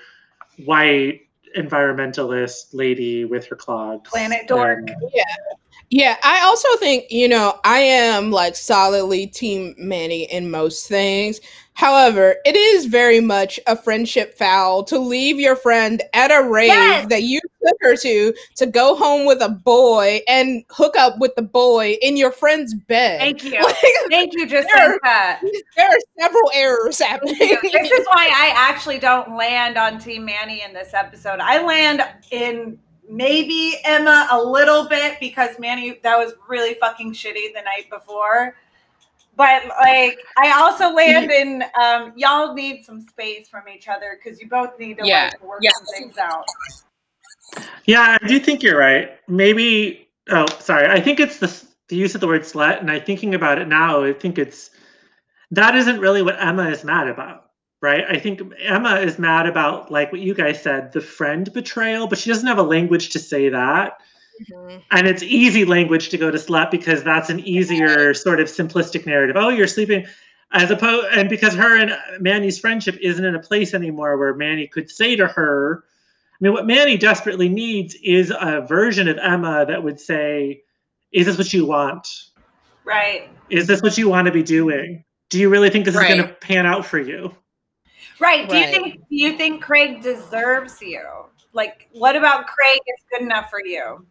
white environmentalist lady with her clogs. Planet dork. yeah. Yeah, I also think, you know, I am like solidly team Manny in most things. However, it is very much a friendship foul to leave your friend at a rave yes! that you took her to to go home with a boy and hook up with the boy in your friend's bed. Thank you. Like, Thank you, Jacinta. There, there are several errors happening. This is why I actually don't land on Team Manny in this episode. I land in maybe Emma a little bit because Manny that was really fucking shitty the night before. But like I also land in um y'all need some space from each other because you both need to yeah. like work yeah. some things out. Yeah, I do think you're right. Maybe oh sorry. I think it's the the use of the word slut, and I thinking about it now, I think it's that isn't really what Emma is mad about right? I think Emma is mad about like what you guys said, the friend betrayal, but she doesn't have a language to say that. Mm-hmm. And it's easy language to go to slut because that's an easier sort of simplistic narrative. Oh, you're sleeping as opposed and because her and Manny's friendship isn't in a place anymore where Manny could say to her, I mean, what Manny desperately needs is a version of Emma that would say, Is this what you want? Right. Is this what you want to be doing? Do you really think this right. is going to pan out for you? Right. Do right. you think do you think Craig deserves you? Like what about Craig is good enough for you?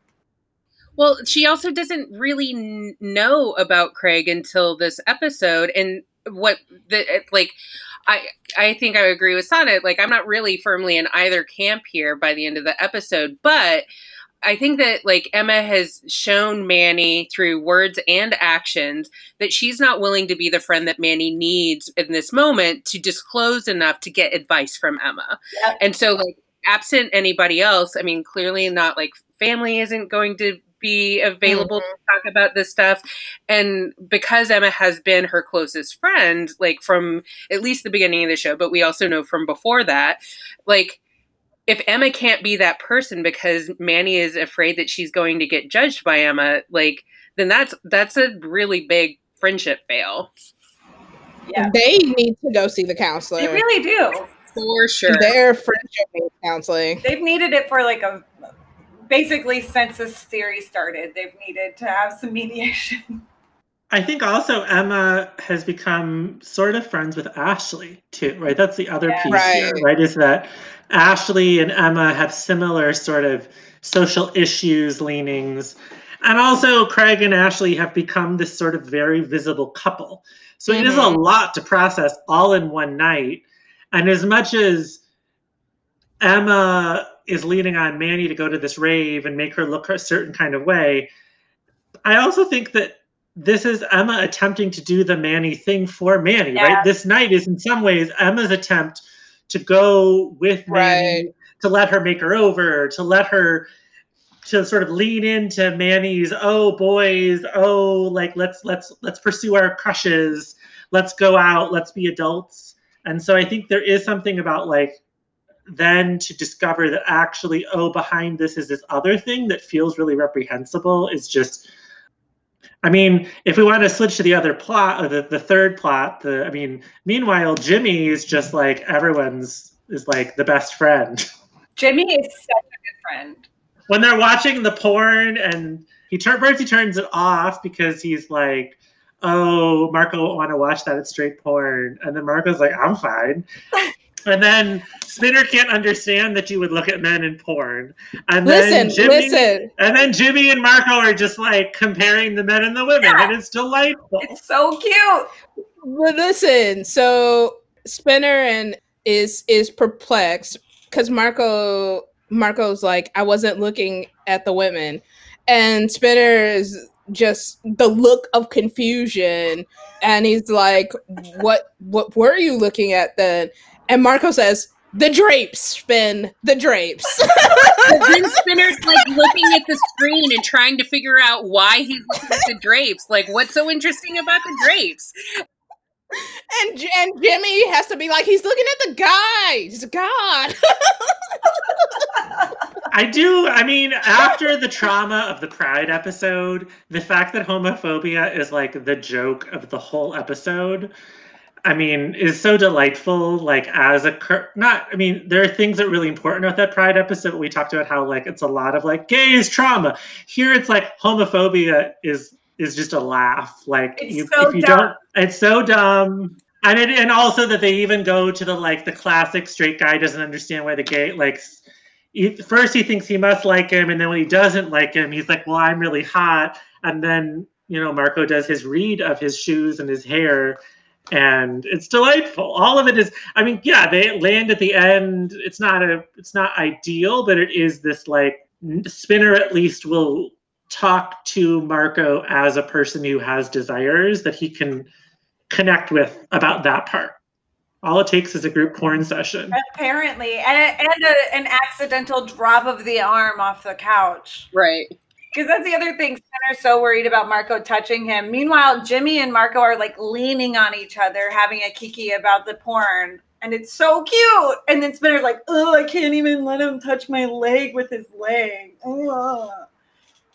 Well, she also doesn't really n- know about Craig until this episode and what the eh, like I I think I agree with Sonnet. Like I'm not really firmly in either camp here by the end of the episode, but I think that like Emma has shown Manny through words and actions that she's not willing to be the friend that Manny needs in this moment to disclose enough to get advice from Emma. Yep. And so like absent anybody else, I mean clearly not like family isn't going to be available mm-hmm. to talk about this stuff and because Emma has been her closest friend like from at least the beginning of the show but we also know from before that like if Emma can't be that person because Manny is afraid that she's going to get judged by Emma, like then that's that's a really big friendship fail. Yeah. They need to go see the counselor. They really do. For sure. Their friendship counseling. They've needed it for like a basically since this series started. They've needed to have some mediation. I think also Emma has become sort of friends with Ashley too, right? That's the other yeah. piece right. here, right? Is that Ashley and Emma have similar sort of social issues leanings. And also, Craig and Ashley have become this sort of very visible couple. So mm-hmm. it is a mm-hmm. lot to process all in one night. And as much as Emma is leaning on Manny to go to this rave and make her look a certain kind of way, I also think that this is Emma attempting to do the Manny thing for Manny, yeah. right? This night is in some ways Emma's attempt to go with Manny, right. to let her make her over, to let her to sort of lean into Manny's oh boys, oh like let's let's let's pursue our crushes, let's go out, let's be adults. And so I think there is something about like then to discover that actually oh behind this is this other thing that feels really reprehensible is just I mean, if we want to switch to the other plot, or the, the third plot, the I mean, meanwhile, Jimmy is just like everyone's is like the best friend. Jimmy is such a good friend. When they're watching the porn and he turns Bertie turns it off because he's like, Oh, Marco won't want to watch that. It's straight porn. And then Marco's like, I'm fine. And then Spinner can't understand that you would look at men in porn. And listen, then Jimmy, listen. And then Jimmy and Marco are just like comparing the men and the women, yeah. and it's delightful. It's so cute. But listen, so Spinner and is is perplexed because Marco Marco's like, I wasn't looking at the women. And Spinner is just the look of confusion and he's like what what were you looking at then And Marco says, the drapes spin the drapes. then Spinner's like looking at the screen and trying to figure out why he's looking at the drapes. Like, what's so interesting about the drapes? And and Jimmy has to be like, he's looking at the guys. God. I do. I mean, after the trauma of the Pride episode, the fact that homophobia is like the joke of the whole episode, I mean, is so delightful. Like as a cur- not, I mean, there are things that are really important about that Pride episode. We talked about how like it's a lot of like gay is trauma. Here, it's like homophobia is is just a laugh. Like you, so if you dumb. don't, it's so dumb. And it, and also that they even go to the like the classic straight guy doesn't understand why the gay like he, first he thinks he must like him and then when he doesn't like him he's like well I'm really hot and then you know Marco does his read of his shoes and his hair and it's delightful all of it is I mean yeah they land at the end it's not a it's not ideal but it is this like Spinner at least will talk to Marco as a person who has desires that he can connect with about that part. All it takes is a group porn session. Apparently, and and a, an accidental drop of the arm off the couch. Right. Because that's the other thing. Spinner's so worried about Marco touching him. Meanwhile, Jimmy and Marco are like leaning on each other, having a kiki about the porn. And it's so cute. And then Spinner's like, oh, I can't even let him touch my leg with his leg. Ugh.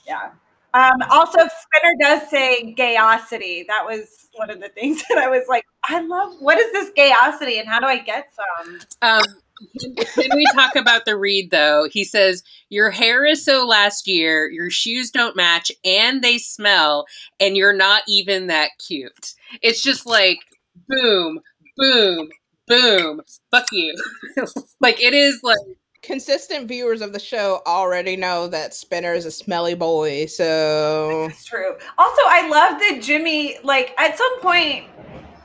Yeah. Um, also, Spinner does say gayosity. That was one of the things that I was like, I love, what is this gayosity and how do I get some? Um, when we talk about the read, though, he says, Your hair is so last year, your shoes don't match, and they smell, and you're not even that cute. It's just like, boom, boom, boom, fuck you. like, it is like, Consistent viewers of the show already know that Spinner is a smelly boy, so It's true. Also, I love that Jimmy, like, at some point,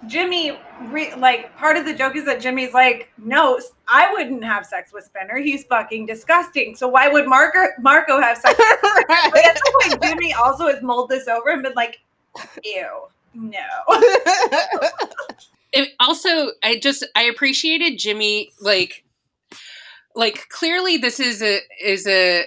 Jimmy, re- like, part of the joke is that Jimmy's like, no, I wouldn't have sex with Spinner. He's fucking disgusting. So why would Marco Marco have sex? with Like, at some point, Jimmy also has mulled this over and been like, ew, no. it also i just i appreciated jimmy like like clearly this is a is a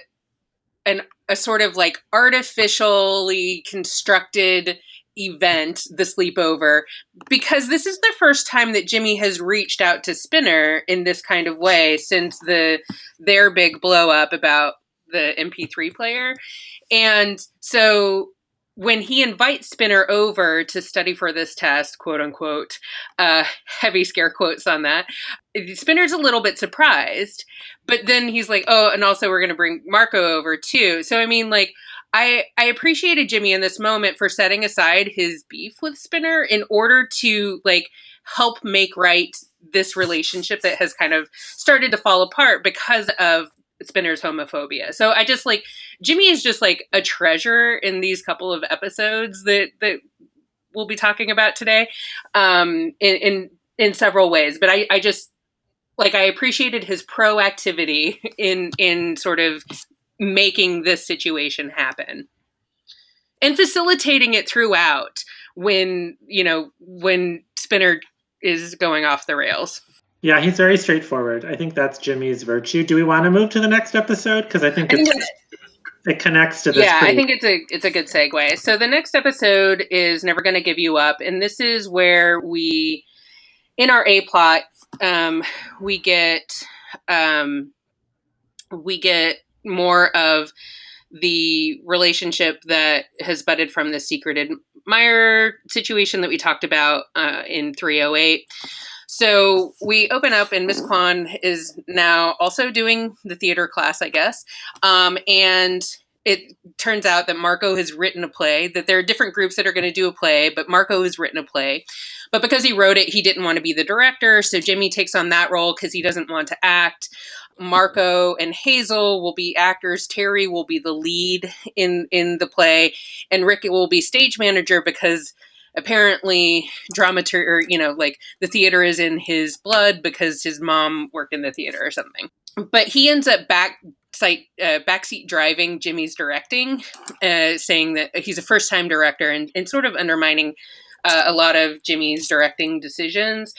an a sort of like artificially constructed event the sleepover because this is the first time that jimmy has reached out to spinner in this kind of way since the their big blow up about the mp3 player and so when he invites Spinner over to study for this test, quote unquote, uh, heavy scare quotes on that, Spinner's a little bit surprised. But then he's like, oh, and also we're going to bring Marco over too. So, I mean, like, I, I appreciated Jimmy in this moment for setting aside his beef with Spinner in order to, like, help make right this relationship that has kind of started to fall apart because of Spinner's homophobia. So I just like Jimmy is just like a treasure in these couple of episodes that that we'll be talking about today, um, in in, in several ways. But I, I just like I appreciated his proactivity in in sort of making this situation happen and facilitating it throughout when you know when Spinner is going off the rails. Yeah, he's very straightforward. I think that's Jimmy's virtue. Do we want to move to the next episode? Because I think I it connects to this. yeah, pretty- I think it's a it's a good segue. So the next episode is Never Gonna Give You Up, and this is where we, in our A plot, um, we get um, we get more of the relationship that has budded from the secret admirer situation that we talked about uh, in 308. So we open up, and Miss Kwan is now also doing the theater class, I guess. Um, and it turns out that Marco has written a play, that there are different groups that are going to do a play, but Marco has written a play. But because he wrote it, he didn't want to be the director. So Jimmy takes on that role because he doesn't want to act. Marco and Hazel will be actors. Terry will be the lead in in the play, and Rick will be stage manager because apparently dramaturg or you know like the theater is in his blood because his mom worked in the theater or something. But he ends up back site uh, backseat driving jimmy's directing uh, saying that he's a first time director and, and sort of undermining uh, a lot of jimmy's directing decisions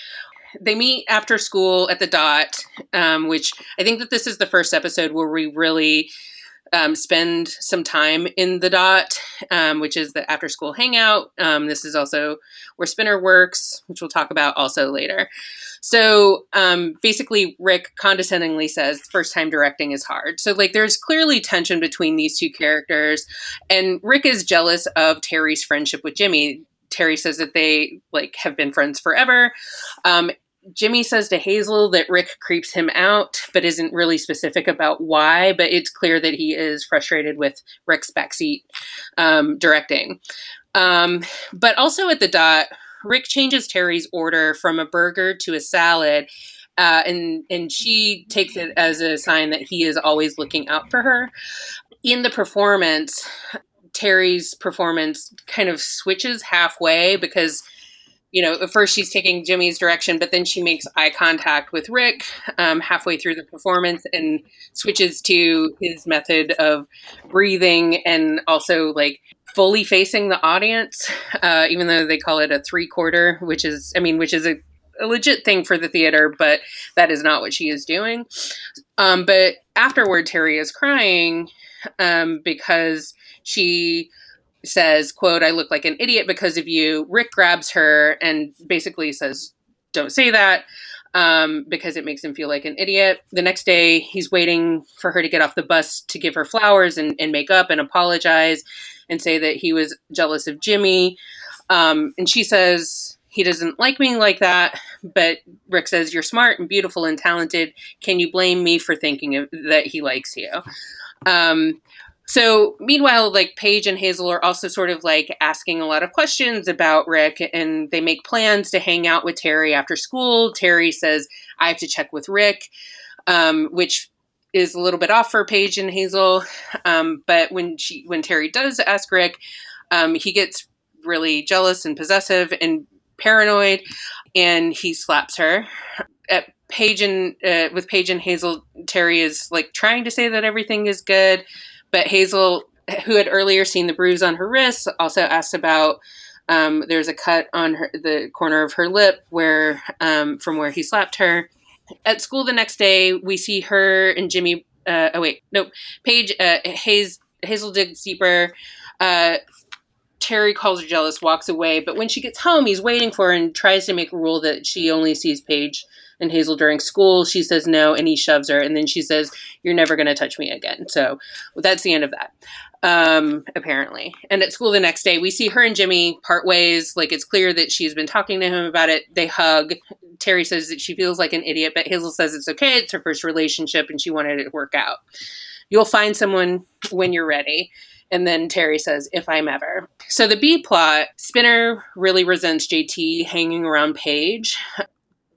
they meet after school at the dot, um, which I think that this is the first episode where we really um, spend some time in the dot, um, which is the after school hangout. Um, this is also where Spinner works, which we'll talk about also later. So um, basically, Rick condescendingly says first time directing is hard. So, like, there's clearly tension between these two characters. And Rick is jealous of Terry's friendship with Jimmy. Terry says that they like have been friends forever. Um, Jimmy says to Hazel that Rick creeps him out, but isn't really specific about why. But it's clear that he is frustrated with Rick's backseat um, directing. Um, but also at the dot, Rick changes Terry's order from a burger to a salad. Uh, and and she takes it as a sign that he is always looking out for her. In the performance, Terry's performance kind of switches halfway because you know, at first she's taking Jimmy's direction, but then she makes eye contact with Rick um, halfway through the performance and switches to his method of breathing and also like fully facing the audience, uh, even though they call it a three quarter, which is, I mean, which is a, a, legit thing for the theater, but that is not what she is doing. Um, but afterward, Terry is crying um, because she says, quote, I look like an idiot because of you. Rick grabs her and basically says, don't say that um, because it makes him feel like an idiot. The next day, he's waiting for her to get off the bus to give her flowers and, and make up and apologize and say that he was jealous of Jimmy. Um, and she says, he doesn't like me like that. But Rick says, You're smart and beautiful and talented. Can you blame me for thinking of, that he likes you? Um, so meanwhile, like Paige and Hazel are also sort of like asking a lot of questions about Rick and they make plans to hang out with Terry after school. Terry says, I have to check with Rick, um, which is a little bit off for Paige and Hazel. Um, but when she when Terry does ask Rick, um, he gets really jealous and possessive and paranoid and he slaps her. At Paige and uh, with Paige and Hazel, Terry is like trying to say that everything is good but Hazel, who had earlier seen the bruise on her wrist, also asked about. Um, there's a cut on her, the corner of her lip where um, from where he slapped her. At school the next day, we see her and Jimmy. Uh, oh wait, no, Paige. Uh, Hazel digs deeper. Uh, Terry calls her jealous, walks away. But when she gets home, he's waiting for her and tries to make a rule that she only sees Paige and Hazel during school. She says no, and he shoves her, and then she says, "You're never going to touch me again." So that's the end of that. Um, apparently, and at school the next day, we see her and Jimmy part ways. Like it's clear that she's been talking to him about it. They hug. Terry says that she feels like an idiot, but Hazel says it's okay. It's her first relationship, and she wanted it to work out. You'll find someone when you're ready. And then Terry says, if I'm ever. So the B plot, Spinner really resents JT hanging around Paige.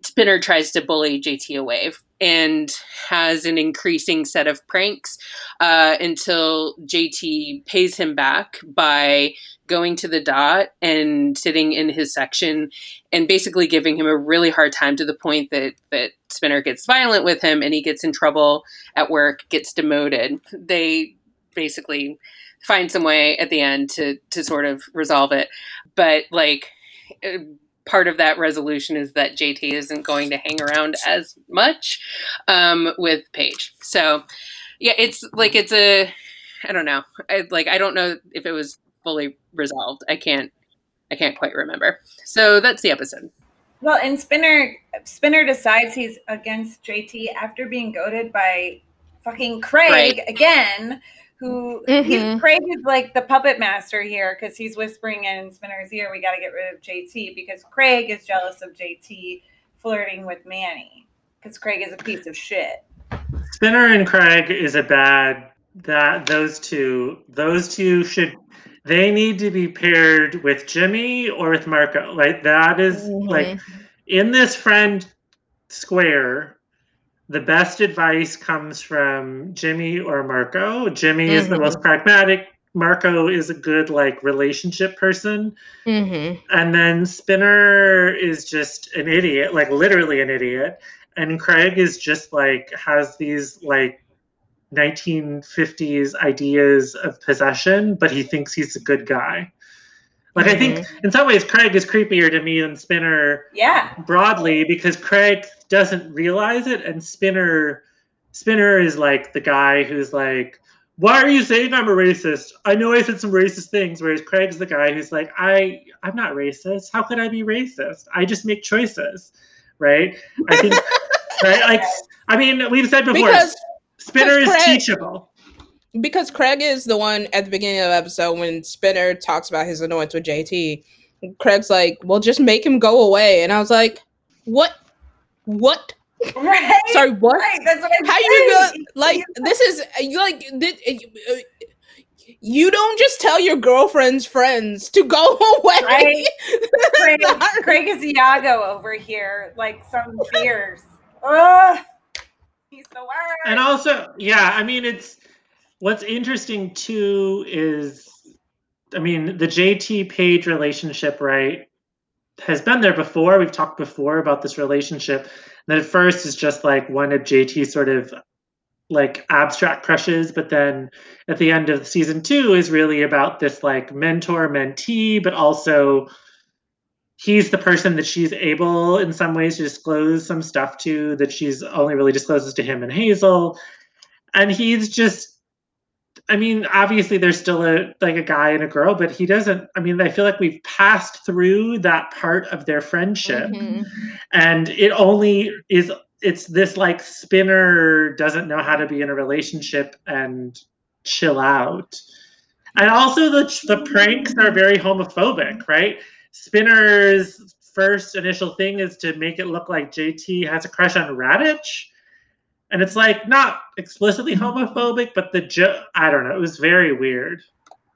Spinner tries to bully JT away and has an increasing set of pranks uh, until JT pays him back by going to the dot and sitting in his section and basically giving him a really hard time to the point that that Spinner gets violent with him and he gets in trouble at work, gets demoted. They basically find some way at the end to to sort of resolve it, but like part of that resolution is that JT isn't going to hang around as much um, with Paige. So yeah, it's like it's a I don't know. I like I don't know if it was fully resolved. I can't I can't quite remember. So that's the episode. Well, and Spinner Spinner decides he's against JT after being goaded by fucking Craig right. again who mm-hmm. he's Craig is like the puppet master here because he's whispering in Spinner's ear, we got to get rid of JT because Craig is jealous of JT flirting with Manny because Craig is a piece of shit. Spinner and Craig is a bad that those two those two should they need to be paired with Jimmy or with Marco. Like that is, mm-hmm. like in this friend square the best advice comes from Jimmy or Marco. Jimmy mm-hmm. is the mm-hmm. most pragmatic. Marco is a good like relationship person. Mm-hmm. And then Spinner is just an idiot, like literally an idiot. And Craig is just like has these like 1950s ideas of possession, but he thinks he's a good guy. Like I think mm-hmm. in some ways Craig is creepier to me than Spinner Yeah. broadly because Craig doesn't realize it and Spinner Spinner is like the guy who's like why are you saying I'm a racist? I know I said some racist things whereas Craig's the guy who's like I I'm not racist. How could I be racist? I just make choices. Right? I think right like I mean we've said before because Spinner is Craig- teachable. Because Craig is the one at the beginning of the episode when Spinner talks about his annoyance with JT. Craig's like, "Well, just make him go away," and I was like, "What? What? Right. Sorry, what? Right. That's what I'm How you saying. go? Like this is you like thi- uh, you don't just tell your girlfriend's friends to go away. Right. Craig, Craig is Iago over here, like some fears. Ugh. He's the worst. And also, yeah, I mean, it's what's interesting too is, I mean, the JT Paige relationship, right, has been there before. We've talked before about this relationship. That at first is just like one of JT's sort of like abstract crushes, but then at the end of season two is really about this like mentor mentee, but also he's the person that she's able in some ways to disclose some stuff to that she's only really discloses to him and Hazel. And he's just I mean, obviously there's still a like a guy and a girl, but he doesn't I mean, I feel like we've passed through that part of their friendship. Mhm. and it only is it's this like spinner doesn't know how to be in a relationship and chill out. And also the the pranks are very homophobic right? Spinner's first initial thing is to make it look like jt has a crush on Raditch and it's like not explicitly homophobic but the jo- i don't know it was very weird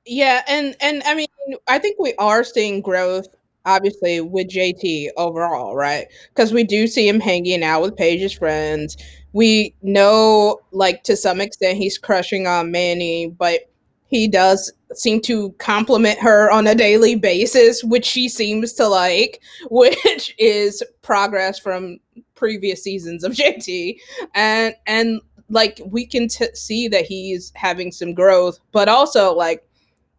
Yeah, and and I mean, I think we are seeing growth, obviously, with JT overall, right? Because we do see him hanging out with Paige's friends. We know, like to some extent, he's crushing on Manny, but he does seem to compliment her on a daily basis, which she seems to like, which is progress from previous seasons of JT, and and like we can t- see that he's having some growth, but also like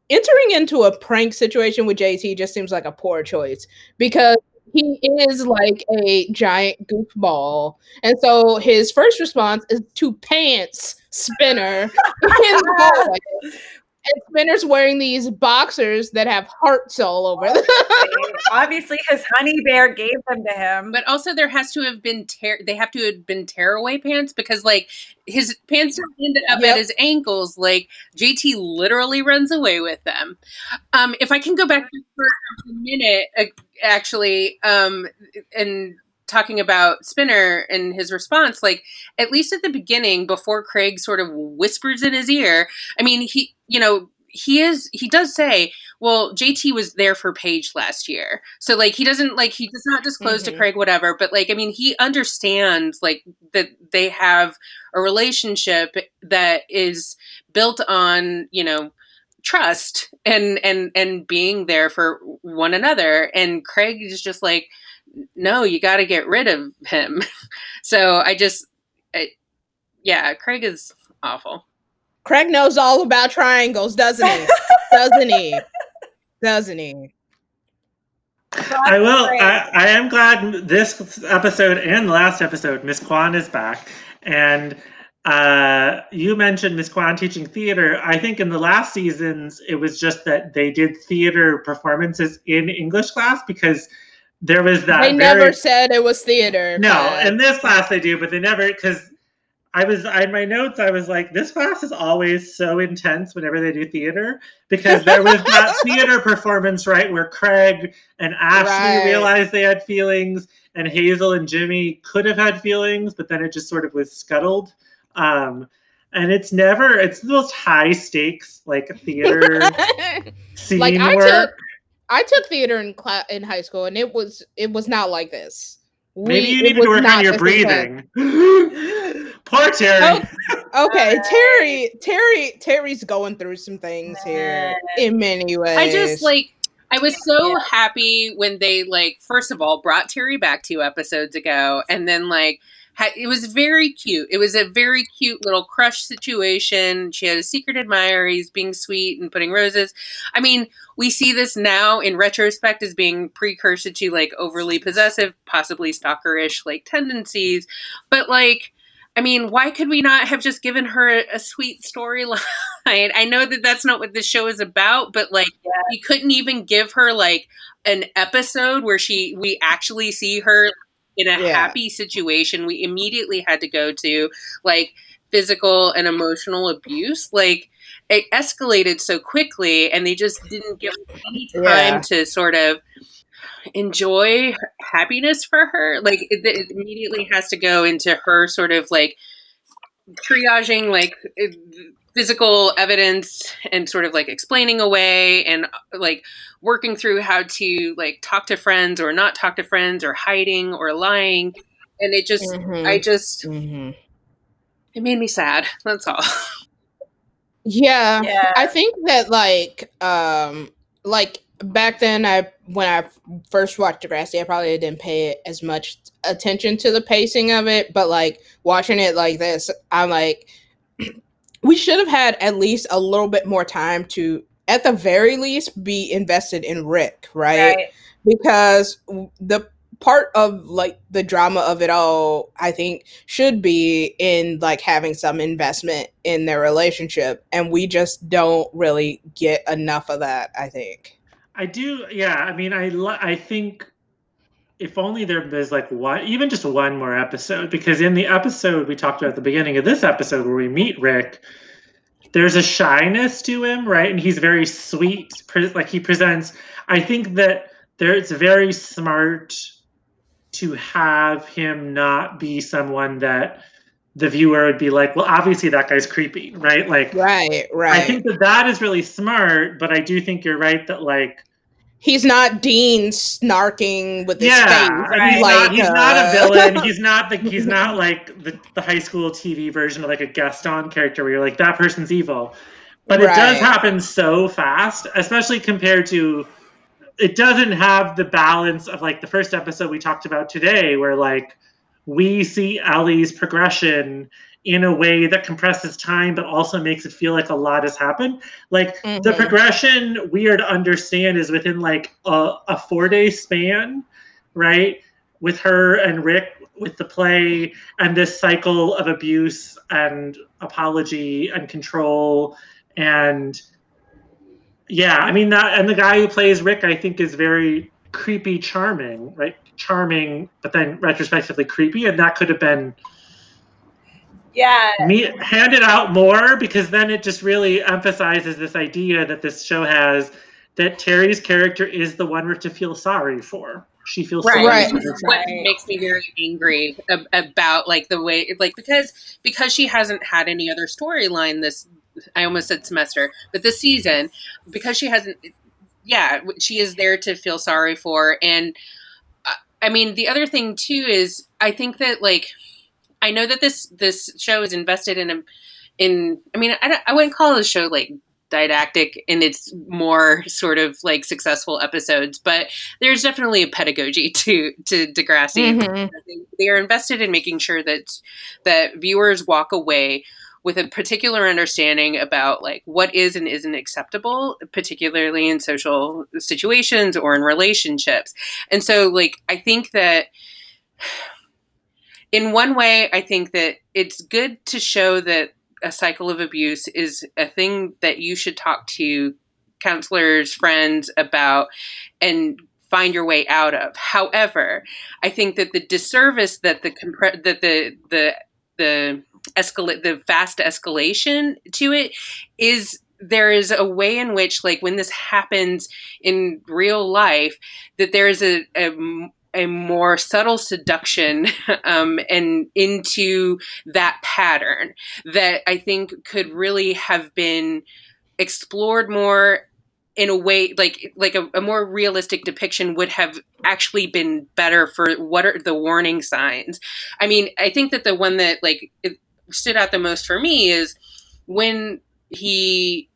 entering into a prank situation with JT just seems like a poor choice because he is like a giant goofball. And so his first response is to pants Spinner. And Spinner's wearing these boxers that have hearts all over them. Obviously, his honey bear gave them to him. But also, there has to have been tear. They have to have been tearaway pants because, like, his pants don't end up Yep. at his ankles. Like JT literally runs away with them. Um, if I can go back for a minute, uh, actually, um, and talking about Spinner and his response, like at least at the beginning, before Craig sort of whispers in his ear. I mean, he, you know. He is. He does say, "Well, JT was there for Paige last year, so like he doesn't like he does not disclose to Mhm. Craig whatever, but like I mean he understands like that they have a relationship that is built on you know trust and and and being there for one another and Craig is just like no you got to get rid of him so I just I, yeah Craig is awful Craig knows all about triangles, doesn't he? doesn't he? Doesn't he? I will. I, I am glad this episode and the last episode, Miss Kwan is back. And uh, you mentioned Miss Kwan teaching theater. I think in the last seasons, it was just that they did theater performances in English class because there was that. They very, never said it was theater. No, but- in this class they do, but they never because I was in my notes. I was like, this class is always so intense whenever they do theater because there was that theater performance right where Craig and Ashley Right. realized they had feelings, and Hazel and Jimmy could have had feelings, but then it just sort of was scuttled. Um, and it's never it's the most high stakes like theater scene like I work. took I took theater in class in high school and it was it was not like this. Maybe you it need to work on your breathing. Poor Terry. Oh, okay, Terry Terry Terry's going through some things here in many ways. I just like I was so Yeah. happy when they like first of all brought Terry back two episodes ago and then like it was very cute. It was a very cute little crush situation. She had a secret admirer. He's being sweet and putting roses. I mean, we see this now in retrospect as being precursor to like overly possessive, possibly stalkerish like tendencies. But like, I mean, why could we not have just given her a, sweet storyline? I know that that's not what the show is about, but like, yeah. we couldn't even give her like an episode where she we actually see her in a yeah. happy situation. We immediately had to go to like physical and emotional abuse. Like it escalated so quickly, and they just didn't give any time yeah. to sort of enjoy happiness for her. Like it, it, immediately has to go into her sort of like triaging like physical evidence and sort of like explaining away and like working through how to like talk to friends or not talk to friends or hiding or lying and it just mm-hmm. i just mm-hmm. it made me sad that's all yeah, yeah i think that like um like back then i when i first watched degrassi i probably didn't pay as much attention to the pacing of it but like watching it like this i'm like we should have had at least a little bit more time to at the very least be invested in rick right, right. because the part of like the drama of it all i think should be in like having some investment in their relationship and we just don't really get enough of that i think I do, yeah. I mean, I I think if only there was like one, even just one more episode, because in the episode we talked about at the beginning of this episode where we meet Rick, there's a shyness to him, right? And he's very sweet, like he presents. I think that there it's very smart to have him not be someone that the viewer would be like, well, obviously that guy's creepy, right? Like, right, right. I think that that is really smart, but I do think you're right that like he's not Dean snarking with his yeah, face. Right. He's, like, not, he's uh... not a villain. He's not the he's not like the, the high school TV version of like a Gaston character where you're like that person's evil. But right. it does happen so fast, especially compared to it doesn't have the balance of like the first episode we talked about today where like we see Ellie's progression in a way that compresses time but also makes it feel like a lot has happened. Like mm-hmm. the progression we are to understand is within like a, a four day span right? With her and rick with the play and this cycle of abuse and apology and control and yeah i mean that and the guy who plays rick i think is very creepy charming right? Charming, but then retrospectively creepy, and that could have been yeah me it out more because then it just really emphasizes this idea that this show has that Terry's character is the one to feel sorry for. She feels right. sorry. Right. What makes me very angry about like the way like because because she hasn't had any other storyline this I almost said semester, but this season because she hasn't yeah, she is there to feel sorry for and uh, I mean, the other thing too is I think that like I know that this this show is invested in a in I mean I, I wouldn't call the show like didactic in its more sort of like successful episodes, but there's definitely a pedagogy to to Degrassi. Mm-hmm. They are invested in making sure that that viewers walk away with a particular understanding about like what is and isn't acceptable particularly in social situations or in relationships and so like i think that in one way i think that it's good to show that a cycle of abuse is a thing that you should talk to counselors friends about and find your way out of. However i think that the disservice that the compre- that the the the escalate the fast escalation to it is there is a way in which like when this happens in real life that there is a, a a more subtle seduction um, and into that pattern that I think could really have been explored more in a way like like a, a, more realistic depiction would have actually been better for what are the warning signs. I mean i think that the one that like stood out the most for me is when he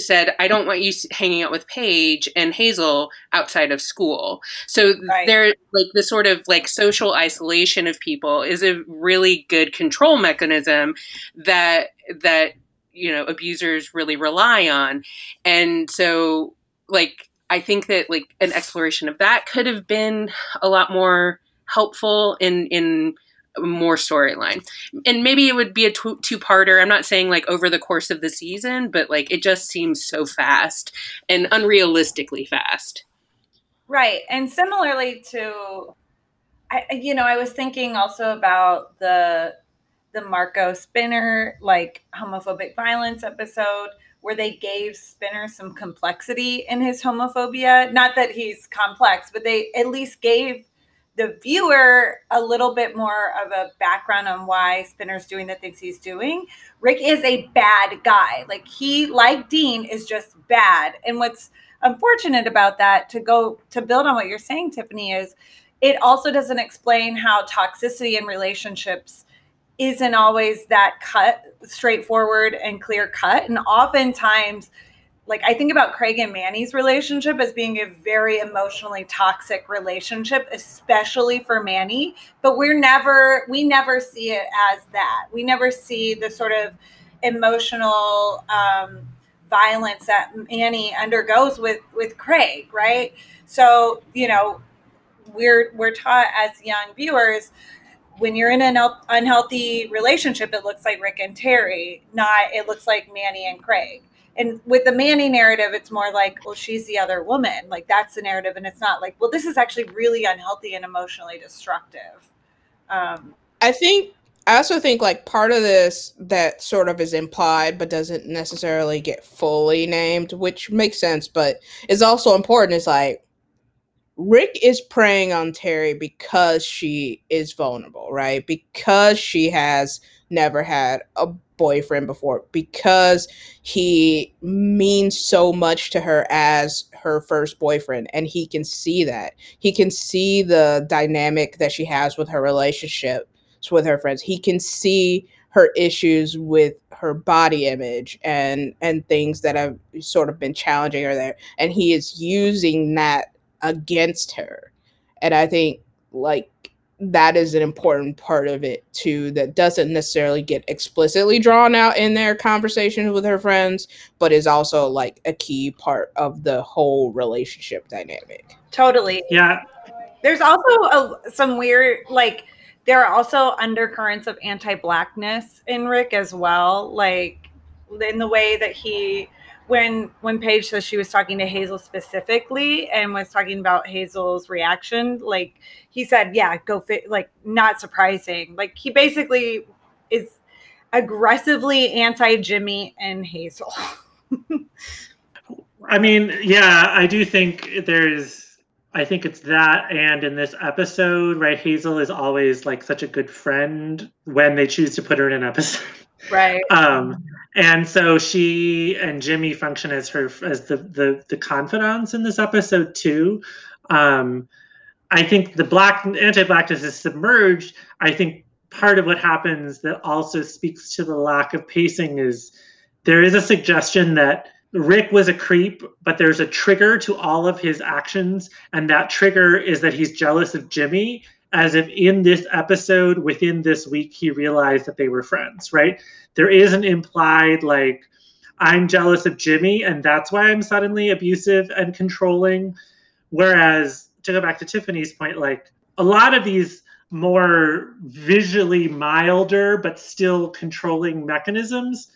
said, I don't want you hanging out with Paige and Hazel outside of school. So Right. there, like the sort of like social isolation of people is a really good control mechanism that that you know abusers really rely on, and so like I think that like an exploration of that could have been a lot more helpful in in more storyline and maybe it would be a two two-parter i'm not saying like over the course of the season but like it just seems so fast and unrealistically fast Right. And similarly to I- you know, I was thinking also about the the Marco Spinner like homophobic violence episode where they gave Spinner some complexity in his homophobia. Not that he's complex, but they at least gave the viewer a little bit more of a background on why Spinner's doing the things he's doing. Rick is a bad guy. Like he, like Dean, is just bad. And what's unfortunate about that, to go to build on what you're saying, Tiffany, is it also doesn't explain how toxicity in relationships isn't always that cut straightforward and clear cut. And oftentimes, like I think about Craig and Manny's relationship as being a very emotionally toxic relationship, especially for Manny. But we're never, we never see it as that. We never see the sort of emotional um, violence that Manny undergoes with with Craig, right? So you know, we're we're taught as young viewers when you're in an unhealthy relationship, it looks like Rick and Terry, not it looks like Manny and Craig. And with the Manny narrative, it's more like, well, she's the other woman. Like that's the narrative, and it's not like, well, this is actually really unhealthy and emotionally destructive. Um, I think I also think like part of this that sort of is implied but doesn't necessarily get fully named, which makes sense, but is also important is like Rick is preying on Terry because she is vulnerable, right? Because she has never had a boyfriend before, because he means so much to her as her first boyfriend, and he can see that. He can see the dynamic that she has with her relationship with her friends. He can see her issues with her body image and and things that have sort of been challenging her there, and he is using that against her. And I think like that is an important part of it too that doesn't necessarily get explicitly drawn out in their conversations with her friends but is also like a key part of the whole relationship dynamic totally. Yeah, There's also a, some weird, like, there are also undercurrents of anti-blackness in Rick as well. Like, in the way that he, when when Paige says she was talking to Hazel specifically and was talking about Hazel's reaction, like he said, "Yeah, go fit." Like, not surprising. Like, he basically is aggressively anti Jimmy and Hazel. I mean, yeah, I do think there's. I think it's that, and in this episode, right, Hazel is always like such a good friend when they choose to put her in an episode. Right. Um, and so she and Jimmy function as her as the the the confidants in this episode too. Um, I think the black anti-blackness is submerged. I think part of what happens that also speaks to the lack of pacing is there is a suggestion that Rick was a creep, but there's a trigger to all of his actions, and that trigger is that he's jealous of Jimmy. As if in this episode, within this week, he realized that they were friends, right? There is an implied, like, I'm jealous of Jimmy, and that's why I'm suddenly abusive and controlling. Whereas, to go back to Tiffany's point, like, a lot of these more visually milder but still controlling mechanisms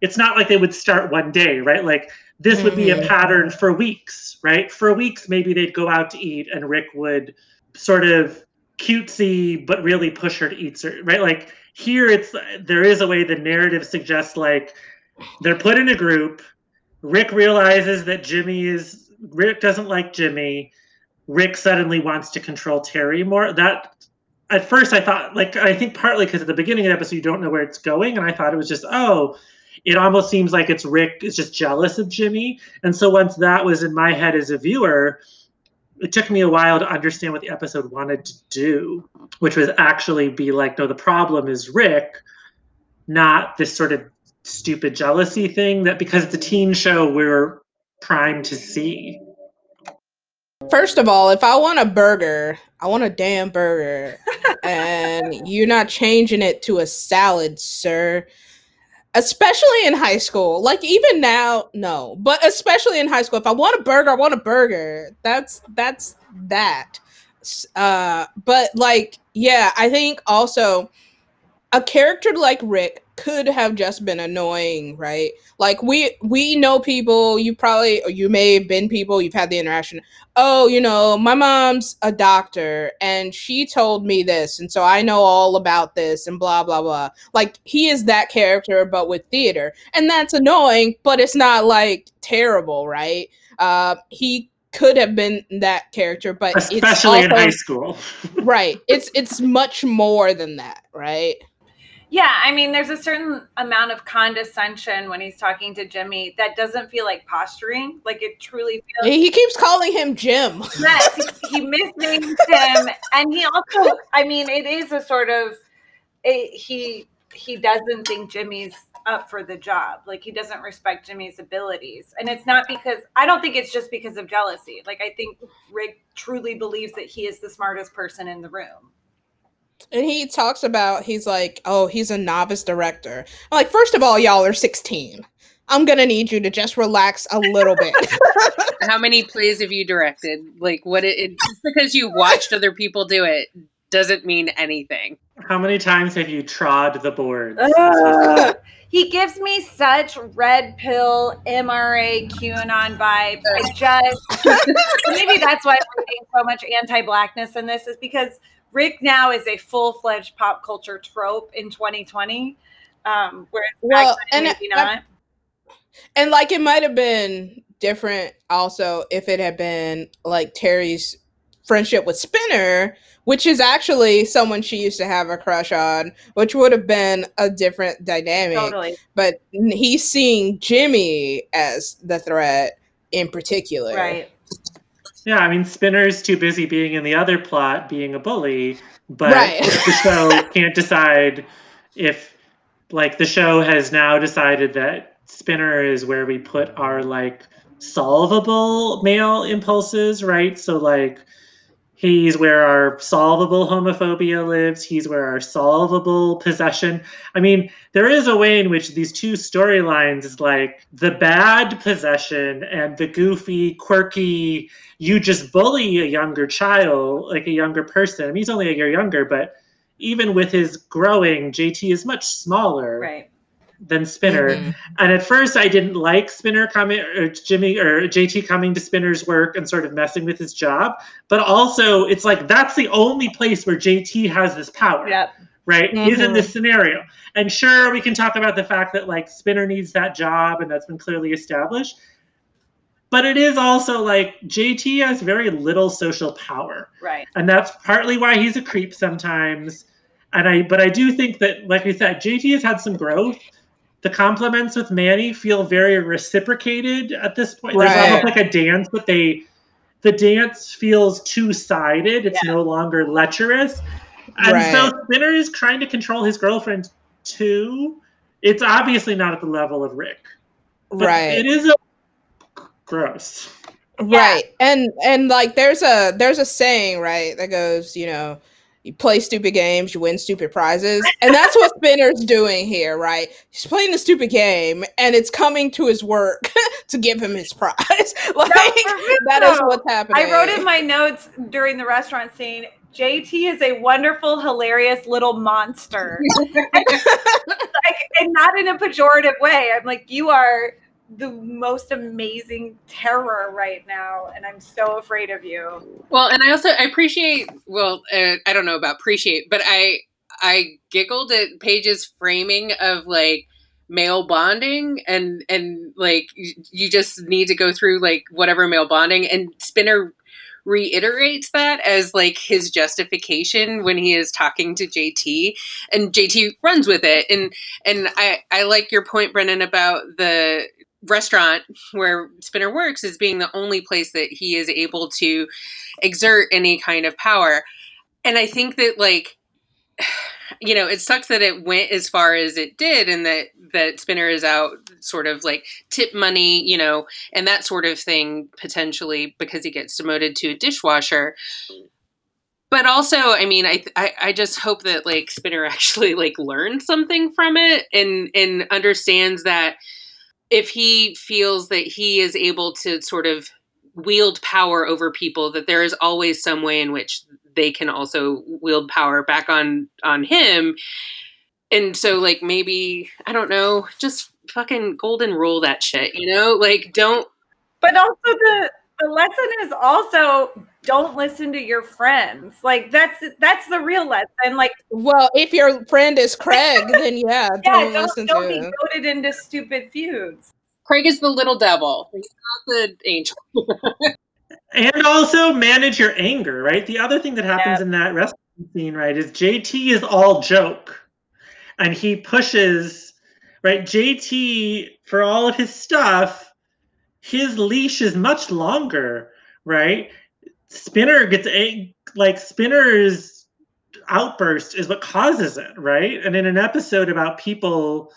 it's not like they would start one day right like this would be a Mhm. pattern for weeks right for weeks maybe they'd go out to eat and rick would sort of cutesy but really push her to eat certain right? Like here it's there is a way the narrative suggests like they're put in a group rick realizes that jimmy is rick doesn't like jimmy rick suddenly wants to control terry more. That at first i thought like i think partly because at the beginning of the episode you don't know where it's going and i thought it was just oh it almost seems like it's rick is just jealous of jimmy. And so once that was in my head as a viewer it took me a while to understand what the episode wanted to do which was actually be like no the problem is rick not this sort of stupid jealousy thing that because it's a teen show, we're primed to see. First of all, if I want a burger, I want a damn burger. and you're not changing it to a salad, sir. Especially in high school. Like even now, no. But especially in high school, if I want a burger, I want a burger. That's that's that. Uh but like yeah, I think also a character like Rick could have just been annoying, right? Like we we know people, you probably or you may have been people, you've had the interaction. Oh, you know, my mom's a doctor and she told me this, and so I know all about this and blah blah blah. Like he is that character but with theater. And that's annoying, but it's not like terrible, right? Uh he could have been that character, but especially also, in high school. right. It's it's much more than that, right? Yeah, I mean, there's a certain amount of condescension when he's talking to Jimmy that doesn't feel like posturing. Like it truly feels. He keeps calling him Jim. Yes, he, he misnames him, and he also. I mean, it is a sort of. It, he he doesn't think Jimmy's up for the job. Like he doesn't respect Jimmy's abilities, and it's not because I don't think it's just because of jealousy. Like I think Rick truly believes that he is the smartest person in the room. And he talks about he's like, oh, he's a novice director. I'm like, first of all, y'all are 16. I'm gonna need you to just relax a little bit. How many plays have you directed? Like, what? It, it just because you watched other people do it doesn't mean anything. How many times have you trod the boards? Uh, he gives me such red pill MRA QAnon vibes. I just maybe that's why I'm reading so much anti-blackness in this is because Rick now is a full fledged pop culture trope in 2020. Um, whereas well, and maybe not. And like it might have been different also if it had been like Terry's friendship with Spinner, which is actually someone she used to have a crush on, which would have been a different dynamic. Totally. But he's seeing Jimmy as the threat in particular. Right. Yeah, I mean, Spinner's too busy being in the other plot, being a bully, but right. the show can't decide if, like, the show has now decided that Spinner is where we put our, like, solvable male impulses, right? So, like, He's where our solvable homophobia lives. He's where our solvable possession. I mean, there is a way in which these two storylines is like the bad possession and the goofy, quirky, you just bully a younger child, like a younger person. I mean, he's only a year younger, but even with his growing, JT is much smaller. Right than Spinner. Mm-hmm. And at first, I didn't like Spinner coming or Jimmy or JT coming to Spinner's work and sort of messing with his job. But also, it's like that's the only place where JT has this power. Yep. Right, mm-hmm. is in this scenario. And sure, we can talk about the fact that like Spinner needs that job, and that's been clearly established. But it is also like JT has very little social power. Right. And that's partly why he's a creep sometimes. And I, but I do think that, like we said, JT has had some growth the compliments with Manny feel very reciprocated at this point. Right. There's almost like a dance, but they the dance feels two sided. It's yeah. no longer lecherous. And right. so Spinner is trying to control his girlfriend too. It's obviously not at the level of Rick. right. It is a gross. Right. Yeah. And and like there's a there's a saying, right, that goes, you know, you play stupid games, you win stupid prizes. And that's what Spinner's doing here, right? He's playing the stupid game and it's coming to his work to give him his prize. like no, that is what's happening. I wrote in my notes during the restaurant scene, JT is a wonderful, hilarious little monster. like, and not in a pejorative way. I'm like, you are the most amazing terror right now and i'm so afraid of you. Well and i also i appreciate well uh, i don't know about appreciate but i i giggled at paige's framing of like male bonding and and like you just need to go through like whatever male bonding and spinner reiterates that as like his justification when he is talking to JT and JT runs with it and and I I like your point Brennan about the restaurant where Spinner works as being the only place that he is able to exert any kind of power. And I think that like you know, it sucks that it went as far as it did and that that Spinner is out sort of like tip money, you know, and that sort of thing potentially because he gets demoted to a dishwasher. But also, I mean, I, I I just hope that like Spinner actually like learned something from it and and understands that if he feels that he is able to sort of wield power over people that there is always some way in which they can also wield power back on on him. And so like maybe i don't know just fucking golden rule that shit you know? Like don't but also the the lesson is also don't listen to your friends. Like that's that's the real lesson like well if your friend is craig then yeah, yeah don't, don't listen don't to be goaded into stupid feuds. Craig is the little devil. He's not the angel. And also manage your anger right? The other thing that happens yeah. in that wrestling scene right is jt is all joke. And he pushes right jt for all of his stuff his leash is much longer right spinner gets a like spinner's outburst is what causes it right and in an episode about people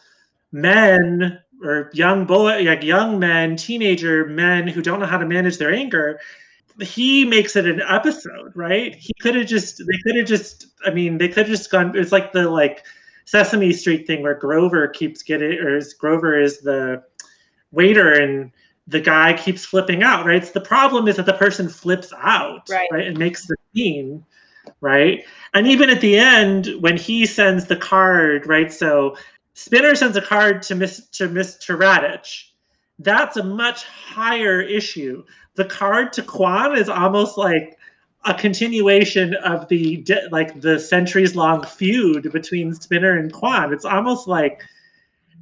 men or young boy like young men teenager men who don't know how to manage their anger he makes it an episode, right? He could have just they could have just I mean, they could have just gone it's like the like Sesame Street thing where Grover keeps getting or Grover is the waiter and the guy keeps flipping out, right? the problem is that the person flips out, right? right? And makes the scene, right? And even at the end, when he sends the card, right? So Spinner sends a card to Miss to Mr. Raditch. That's a much higher issue the card to Kwan is almost like a continuation of the like the centuries long feud between Spinner and Kwan. It's almost like,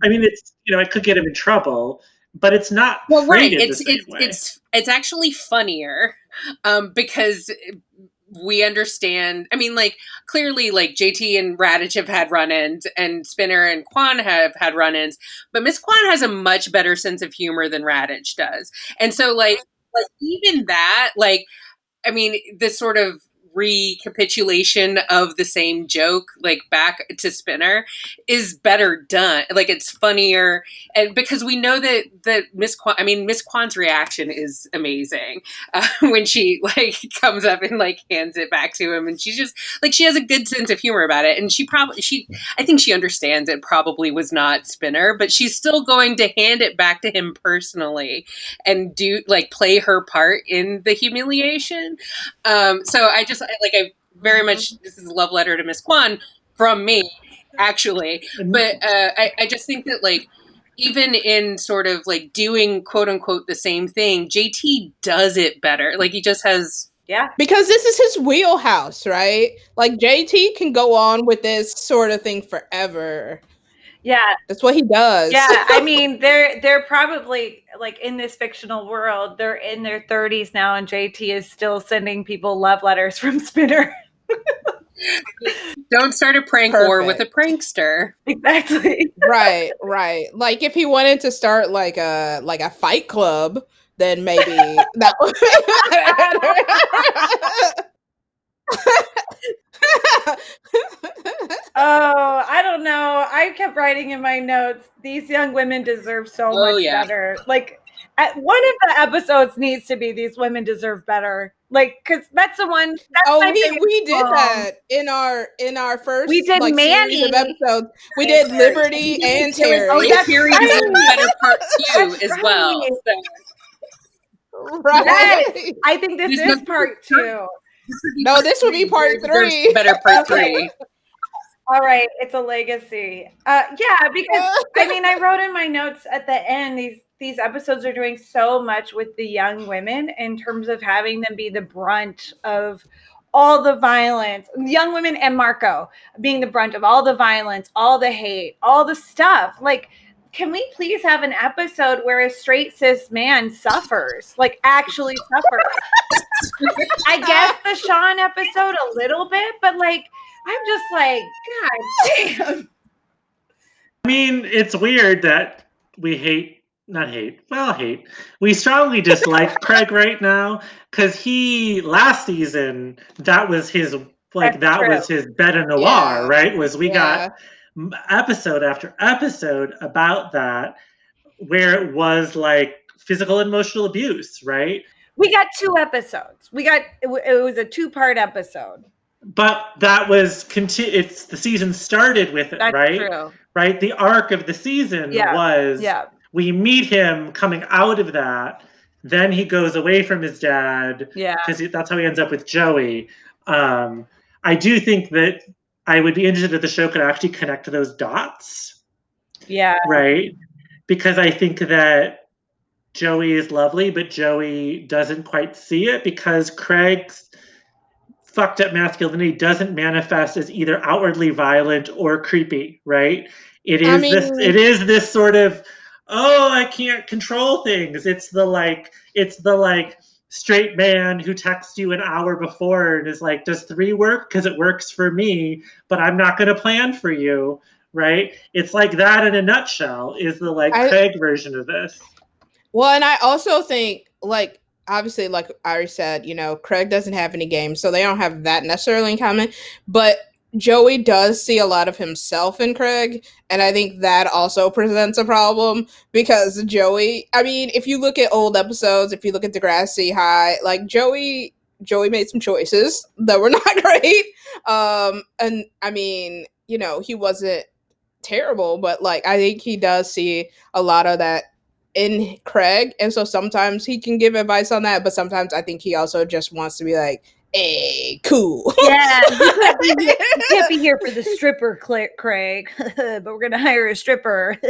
I mean, it's you know, it could get him in trouble, but it's not. Well, right. It's it's it's it's actually funnier um, because we understand. I mean, like clearly, like JT and Raditch have had run-ins, and Spinner and kwan have had run-ins, but Miss kwan has a much better sense of humor than Raditch does, and so like like even that, like I mean, this sort of recapitulation of the same joke like back to spinner is better done like it's funnier and because we know that that miss Kwan, i mean miss Kwan's reaction is amazing uh, when she like comes up and like hands it back to him and she's just like she has a good sense of humor about it and she probably she i think she understands it probably was not spinner but she's still going to hand it back to him personally and do like play her part in the humiliation. Um so i just like I very much this is a love letter to Miss Kwan from me, actually. But uh, I, I just think that like even in sort of like doing quote unquote the same thing, JT does it better. Like he just has yeah. Because this is his wheelhouse, right? Like JT can go on with this sort of thing forever. Yeah. That's what he does. Yeah. I mean, they're they're probably like in this fictional world, they're in their 30s now and JT is still sending people love letters from Spinner. Don't start a prank Perfect. war with a prankster. Exactly. right, right. Like if he wanted to start like a like a fight club, then maybe that would oh, I don't know. I kept writing in my notes, these young women deserve so oh, much yeah. better. Like, at, one of the episodes needs to be these women deserve better. Like, because that's the one. That's oh, we, we did that in our in our first. We did like, Manny of episodes. We did Liberty and Terry. Oh, yeah, Terry right. better part two as right. well. So. Right. Yes, I think this, this is part two no, this would be part three. Better part three. All right, it's a legacy. Uh, yeah, because I mean, I wrote in my notes at the end these these episodes are doing so much with the young women in terms of having them be the brunt of all the violence, young women and Marco being the brunt of all the violence, all the hate, all the stuff. Like, can we please have an episode where a straight cis man suffers, like actually suffers? I guess the Sean episode a little bit, but like I'm just like, God damn. I mean, it's weird that we hate, not hate, well, hate. We strongly dislike Craig right now because he last season that was his like That's that true. was his bête noire, Yeah. right? Was we Yeah. got episode after episode about that where it was like physical and emotional abuse, right? We got two episodes. We got it, w- it was a two part episode. But that was conti- it's the season started with it, That's right? true. Right? The arc of the season Yeah. was Yeah. we meet him coming out of that, then he goes away from his dad Yeah. because that's how he ends up with Joey. Um, I do think that I would be interested if the show could actually connect those dots, Yeah. right? Because I think that Joey is lovely, but Joey doesn't quite see it because Craig's fucked up masculinity doesn't manifest as either outwardly violent or creepy, right? It is I this it is this sort of oh, I can't control things. It's the like it's the like straight man who texts you an hour before and is like, "Does 3 work because it works for me, but I'm not going to plan for you." Right? It's like that in a nutshell is the like I- Craig version of this. Well, and I also think, like, obviously, like I said, you know, Craig doesn't have any games, so they don't have that necessarily in common. But Joey does see a lot of himself in Craig, and I think that also presents a problem because Joey, I mean, if you look at old episodes, if you look at Degrassi High, like Joey, Joey made some choices that were not great. Um, and I mean, you know, he wasn't terrible, but like I think he does see a lot of that in Craig, and so sometimes he can give advice on that, but sometimes I think he also just wants to be like, "Hey, cool." Yeah. You can't be here, you can't be here for the stripper, Craig, but we're going to hire a stripper.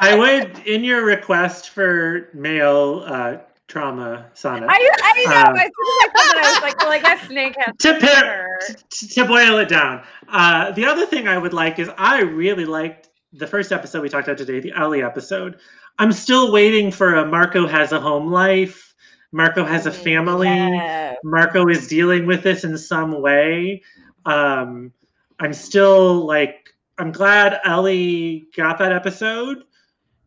I would, in your request for male uh, trauma sonnet, I, I know. Um, as soon as I saw that, I was like, well, I guess Snake has to, to pair, to, to boil it down, uh, the other thing I would like is I really liked the first episode we talked about today, the Ellie episode. I'm still waiting for a Marco has a home life. Marco has a Mm, family. Yeah. Marco is dealing with this in some way. Um, I'm still like, I'm glad Ellie got that episode.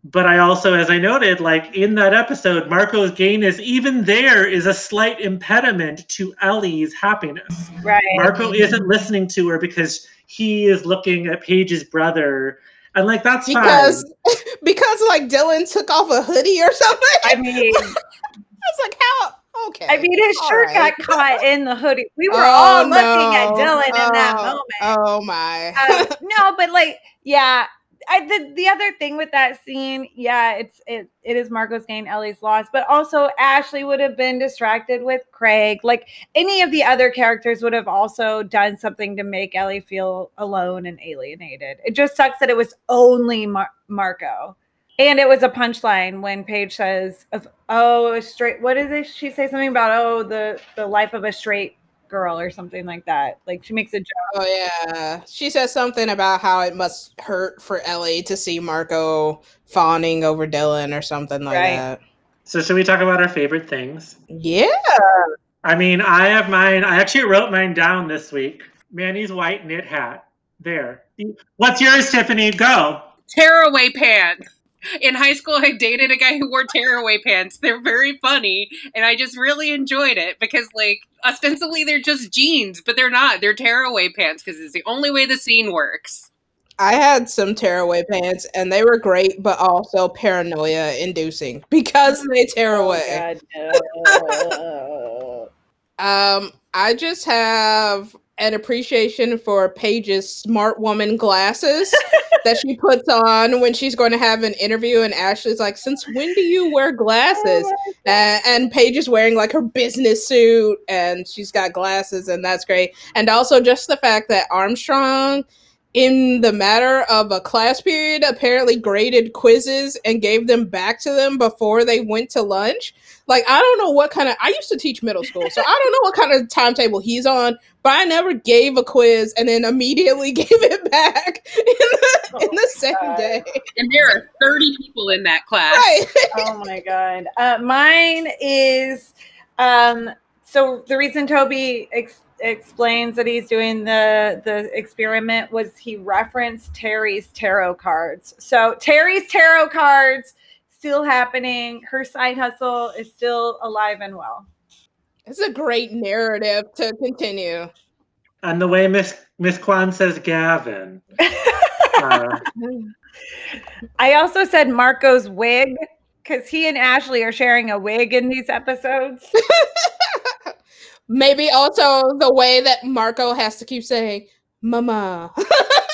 But I also, as I noted, like in that episode, Marco's gayness, even there, is a slight impediment to Ellie's happiness. Right. Marco isn't listening to her because he is looking at Paige's brother. And like, that's because fine. because like Dylan took off a hoodie or something. I mean, I was like, how? Okay. I mean, his all shirt right. got caught in the hoodie. We were Oh, all looking at no. Dylan in that Oh, moment. Oh my. um, no, but like, yeah. I, the the other thing with that scene, yeah, it's it it is Marco's gain, Ellie's loss, but also Ashley would have been distracted with Craig. Like any of the other characters would have also done something to make Ellie feel alone and alienated. It just sucks that it was only Mar- Marco. And it was a punchline when Paige says, "Oh, a straight." What is it? She say something about, "Oh, the the life of a straight girl" or something like that. Like she makes a joke. Oh yeah, she says something about how it must hurt for Ellie to see Marco fawning over Dylan or something like Right. that. So, should we talk about our favorite things? Yeah, I mean, I have mine. I actually wrote mine down this week. Manny's white knit hat. There. What's yours, Tiffany? Go. tearaway pants. In high school, I dated a guy who wore tearaway pants. They're very funny, and I just really enjoyed it because, like, ostensibly they're just jeans, but they're not. They're tearaway pants because it's the only way the scene works. I had some tearaway pants and they were great, but also paranoia inducing because they tear Oh, away. God, no. Um, I just have an appreciation for Paige's smart woman glasses that she puts on when she's going to have an interview, and Ashley's like, "Since when do you wear glasses?" Uh, and Paige is wearing like her business suit, and she's got glasses, and that's great. And also just the fact that Armstrong. In the matter of a class period, apparently graded quizzes and gave them back to them before they went to lunch. Like I don't know what kind of I used to teach middle school, so I don't know what kind of timetable he's on, but I never gave a quiz and then immediately gave it back in the, in the same God. day. And there are 30 people in that class. Right. oh my god. Uh, mine is um so the reason Toby ex- explains that he's doing the the experiment was he referenced Terry's tarot cards. So Terry's tarot cards still happening. Her side hustle is still alive and well. It's a great narrative to continue. And the way Miss Miss Kwan says Gavin. uh, I also said Marco's wig because he and Ashley are sharing a wig in these episodes. Maybe also the way that Marco has to keep saying "Mama"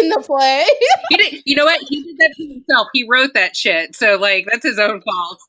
in the play. He did, you know what? He did that to himself. He wrote that shit. So like that's his own fault.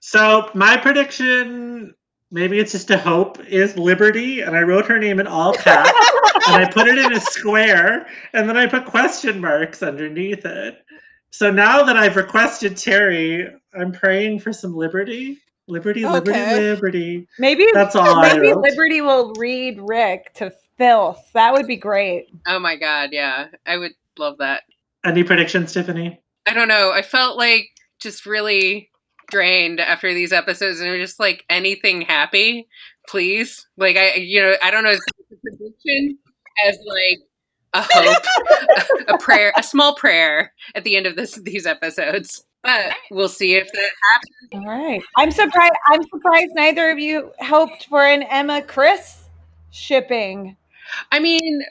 so my prediction, maybe it's just a hope, is Liberty, and I wrote her name in all caps, and I put it in a square, and then I put question marks underneath it. So now that I've requested Terri, I'm praying for some liberty. Liberty, liberty, okay. liberty. Maybe that's all. Maybe Liberty will read Rick to filth. That would be great. Oh my god, yeah, I would love that. Any predictions, Tiffany? I don't know. I felt like just really drained after these episodes, and it was just like anything happy, please. Like I, you know, I don't know. It's a prediction as like a hope, a prayer, a small prayer at the end of this these episodes. But we'll see if that happens. All right. I'm surprised. I'm surprised neither of you hoped for an Emma Chris shipping. I mean,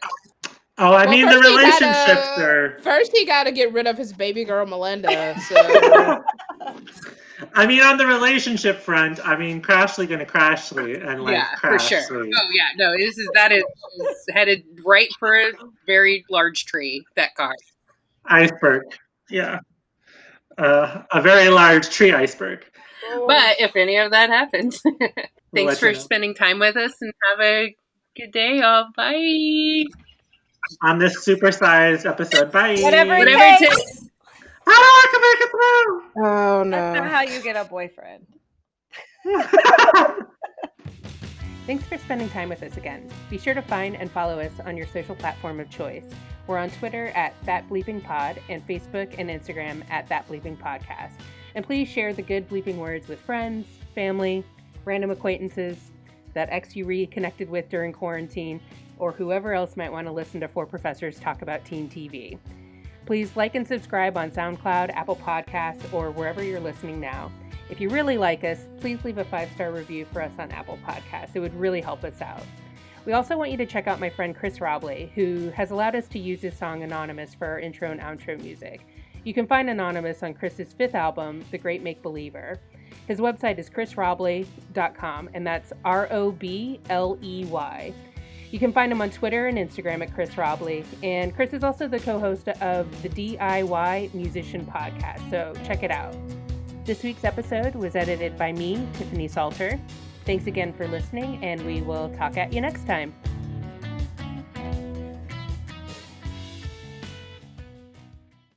oh, I well, mean the relationships gotta, are. First, he got to get rid of his baby girl Melinda. So. I mean, on the relationship front, I mean, Crashly gonna Crashly and like yeah, for sure. Oh yeah, no, this is that is, is headed right for a very large tree. That car. Iceberg, yeah, uh, a very large tree iceberg. But if any of that happens, thanks for spending time with us and have a good day, all. Bye. On this supersized episode, bye. Whatever, Whatever it takes. I can make it through. Oh no! That's not how you get a boyfriend. Thanks for spending time with us again. Be sure to find and follow us on your social platform of choice. We're on Twitter at That Bleeping Pod and Facebook and Instagram at That Bleeping Podcast. And please share the good bleeping words with friends, family, random acquaintances, that ex you reconnected with during quarantine, or whoever else might want to listen to four professors talk about teen TV. Please like and subscribe on SoundCloud, Apple Podcasts, or wherever you're listening now. If you really like us, please leave a five star review for us on Apple Podcasts. It would really help us out. We also want you to check out my friend Chris Robley, who has allowed us to use his song Anonymous for our intro and outro music. You can find Anonymous on Chris's fifth album, The Great Make Believer. His website is chrisrobley.com, and that's R O B L E Y. You can find him on Twitter and Instagram at Chris Robley. And Chris is also the co host of the DIY Musician Podcast, so check it out. This week's episode was edited by me, Tiffany Salter. Thanks again for listening, and we will talk at you next time.